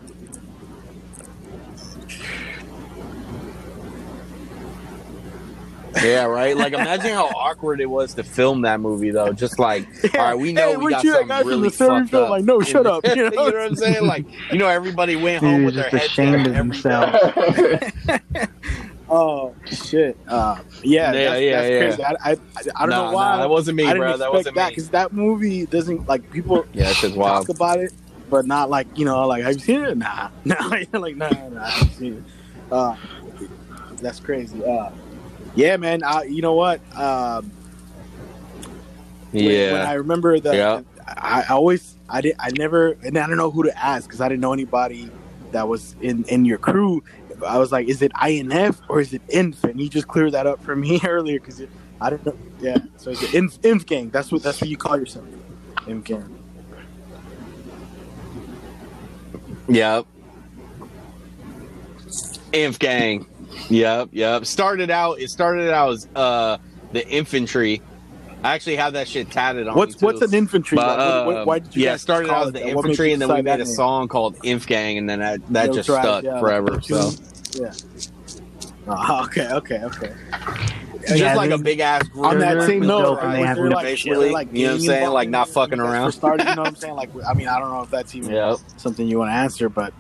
Yeah, right. Like, imagine how awkward it was to film that movie, though. Just like, all right, we know Hey, we weren't got you something guy from really the fucked film? up. Like, no, shut up. You know? what I'm saying? Like, you know, everybody went home with just their heads ashamed of down themselves. Oh shit! Uh, yeah, Yeah, that's, yeah, that's yeah. crazy. I, I, I, I don't Nah, know why nah, that wasn't me, I didn't bro. That wasn't that me. because that movie doesn't like people Yeah, that shit's talk about it, but not like you know, like have you seen it? Nah, nah, like nah, nah, I haven't seen it. Uh, that's crazy. Uh, yeah, man. Uh, you know what? Um, Yeah. when I remember that, Yeah. I, I always, I did, I never, and I don't know who to ask because I didn't know anybody that was in in your crew. I was like, is it INF or is it INF? And you just cleared that up for me earlier because I didn't know. Yeah, so it's INF, INF gang. That's what that's what you call yourself, INF gang. Yep. Inf gang. Yep, yep. Started out. It started out as uh the infantry. I actually have that shit tatted on. What's what's an infantry? But, what- um, why did you yeah, started out as the that? What made infantry, and then we made a song called Inf Gang, and then that, that just right, stuck yeah, forever. So Yeah. Oh, okay, okay, okay. just Yeah, like a big ass group. On that they're same note, and they have there, like, basically, like, you know what I'm saying? Like, not fucking around. Started, you know what I'm saying? Like, I mean, I don't know if that's even Yep. something you want to answer, but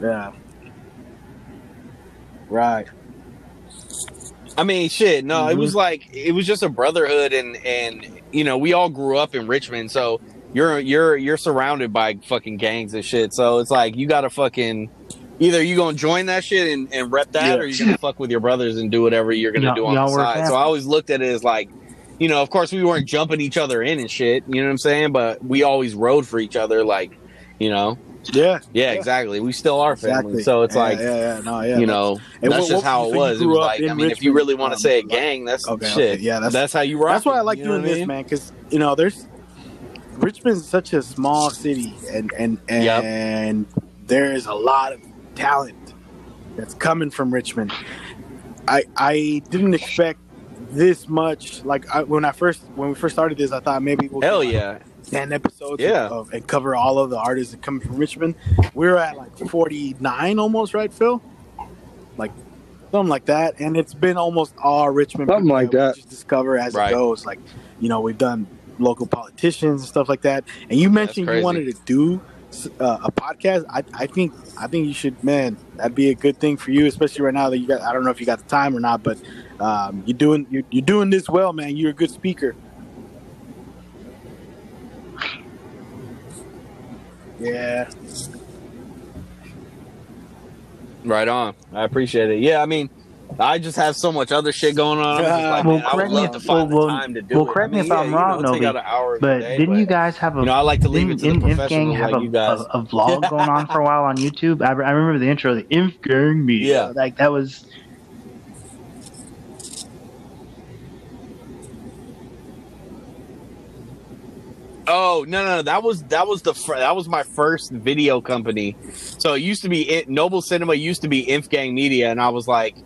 yeah, right. I mean, shit. No, it Mm-hmm. was like it was just a brotherhood, and and you know we all grew up in Richmond, so you're you're you're surrounded by fucking gangs and shit. So it's like you gotta fucking either you gonna join that shit and, and rep that, Yeah. or you gonna fuck with your brothers and do whatever you're gonna do on the side. So. I always looked at it as like. You know, of course, we weren't jumping each other in and shit. You know what I'm saying? But we always rode for each other. Like, you know, Yeah, yeah, exactly. We still are family. exactly. So it's Yeah, like, yeah, yeah, no, yeah. you know, And that's what- just how it was. It was like, I mean, if you really want to um, say a gang, that's Okay, shit. okay, yeah, that's- that's how you rock. That's why I like doing this, mean? man, because you know, there's Richmond's such a small city, and and Yep. and there is a lot of talent that's coming from Richmond. I I didn't expect this much. Like I, when I first when we first started this, I thought maybe we'll Hell yeah. Ten episodes Yeah. of, and cover all of the artists that come from Richmond. We're at like forty nine almost, right, Phil? Like something like that, and it's been almost all Richmond. Something like we that. Just discover as Right. it goes. Like you know, we've done local politicians and stuff like that. And you mentioned you wanted to do uh, a podcast. I, I think I think you should, man. That'd be a good thing for you, especially right now that you got. I don't know if you got the time or not, but um, you're doing you're, you're doing this well, man. You're a good speaker. Yeah, Right on. I appreciate it. Yeah, I mean, I just have so much other shit going on. I'm like, Well, man, I would correct me if- to find well, the time to do well, it. correct I me mean, if I'm yeah, wrong, you know, Nobe, out an hour of the But day, didn't you guys have a You know, I like to leave it to the didn't Gang professionals have like a, you guys. a, a vlog going on for a while on YouTube? I, I remember the intro, the Inf Gang Media. Yeah. Like that was Oh no, no, no! That was that was the fir- that was my first video company. So it used to be it, Noble Cinema used to be Inf Gang Media, and I was like,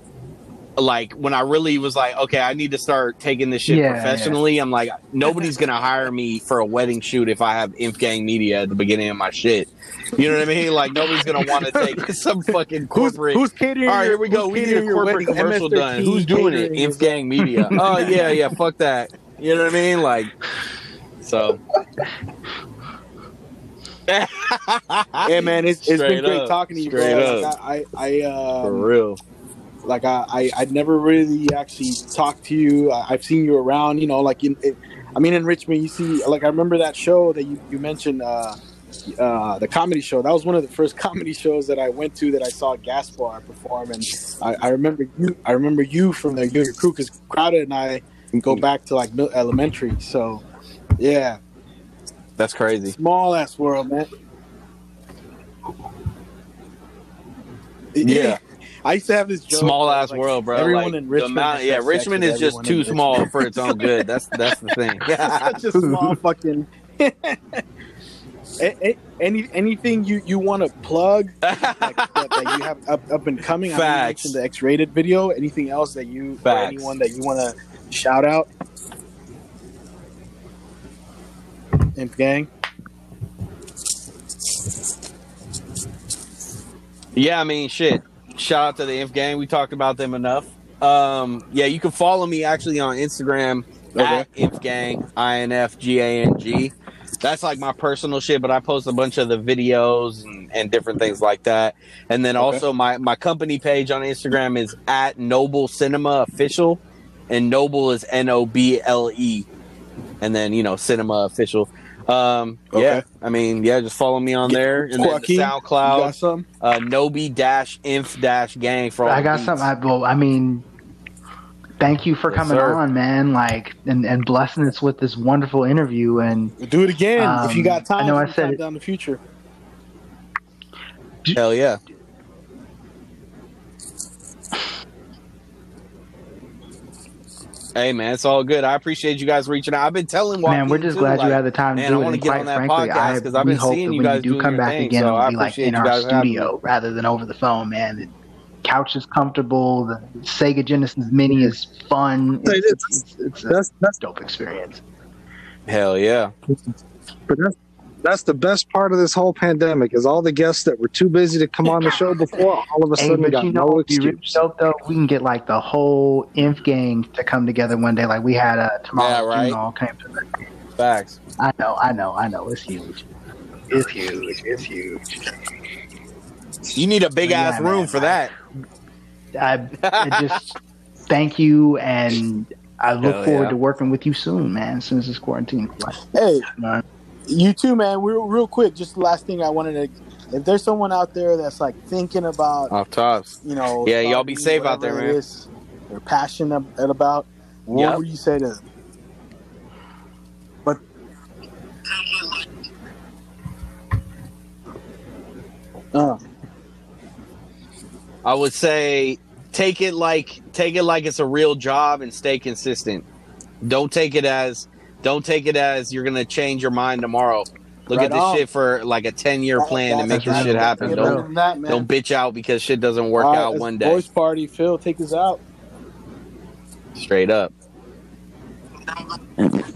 like when I really was like, okay, I need to start taking this shit Yeah, professionally. I'm like, nobody's gonna hire me for a wedding shoot if I have Inf Gang Media at the beginning of my shit. You know what I mean? Like nobody's gonna want to take some fucking who's, corporate. who's catering? all right, here we go. We need a corporate commercial MS-13 done. Who's doing it? Inf Gang Media. oh yeah, yeah. Fuck that. You know what I mean? Like, so. Yeah, man, it's, it's been great up. talking to you, Straight bro. Like, I, I, um, For real. like I, I, I never really actually talked to you. I, I've seen you around, you know, like in, it, I mean, in Richmond, you see, like I remember that show that you, you mentioned, uh, uh, the comedy show. That was one of the first comedy shows that I went to that I saw Gaspar perform, and I, I remember you. I remember you from the your crew because Crowder and I go back to like elementary. So, yeah, That's crazy. small ass world, man. Yeah. I used to have this joke, Small ass like, world, bro. Everyone Like, in Richmond, amount- yeah, Richmond is just too small Richmond. for its own good. That's that's the thing. such a small fucking. Any anything you, you want to plug like, that, that you have up, up and coming? I Facts. mentioned the X-Raided video. Anything else that you or anyone that you want to shout out? Inf gang. yeah, I mean, shit. shout out to the Inf Gang. We talked about them enough. Um, yeah, you can follow me actually on Instagram at Inf Gang, I N F G A N G. That's like my personal shit, but I post a bunch of the videos and, and different things like that. And then also my, my company page on Instagram is at Noble Cinema Official, and Noble is N O B L E, and then you know Cinema Official. Um, yeah, I mean, yeah, just follow me on there, and then the Joaquin, You got SoundCloud, some? uh, Nobe dash Inf dash Gang for all I got beats. something. I, well, I mean, thank you for Yes, coming sir. on, man. Like, and, and blessing us with this wonderful interview. And We'll do it again if you Um, got time. I know I said it- down the future. Hell yeah. Hey man, it's all good. I appreciate you guys reaching out. I've been telling Joaquin man, we're just too, glad like, you had the time to man, I do it. wanna And get quite on that frankly, podcast I 'cause I've been seeing you when guys you do doing come back thing, again, so it'll I be like appreciate in our guys having studio rather than over the phone, man. The couch is comfortable. The Sega Genesis Mini is fun. Say It's, this. it's, it's a That's that's dope experience. Hell yeah. but that's that's the best part of this whole pandemic is all the guests that were too busy to come on the show before all of a Hey, sudden but got you know, no it'd be really excuse. though. We can get like the whole Inf gang to come together one day. Like we had uh, a tomorrow. Yeah, right. all came to the Facts. I know, I know, I know. It's huge. It's huge. It's huge. You need a big ass Yeah, room man, for that. I, I just thank you, and I look Hell forward yeah. to working with you soon, man. As soon as this quarantine. Hey, Man. You too, man. Real, real quick, just the last thing I wanted to. If there's someone out there that's like thinking about, Off tops. you know, Yeah, y'all be safe out there, man. is They're passionate about. What Yep. would you say to them? But uh, I would say take it like take it like it's a real job and stay consistent. Don't take it as don't take it as you're gonna change your mind tomorrow. Look Right at this on. shit for like a ten year plan and make this right. shit happen. Don't that, don't bitch out because shit doesn't work All right, out one day. Boys party, Phil, take us out. Straight up.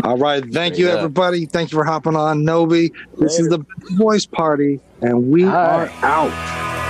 All right, thank you up. everybody. Thank you for hopping on, Nobe. This is the voice party, and we All are right. out.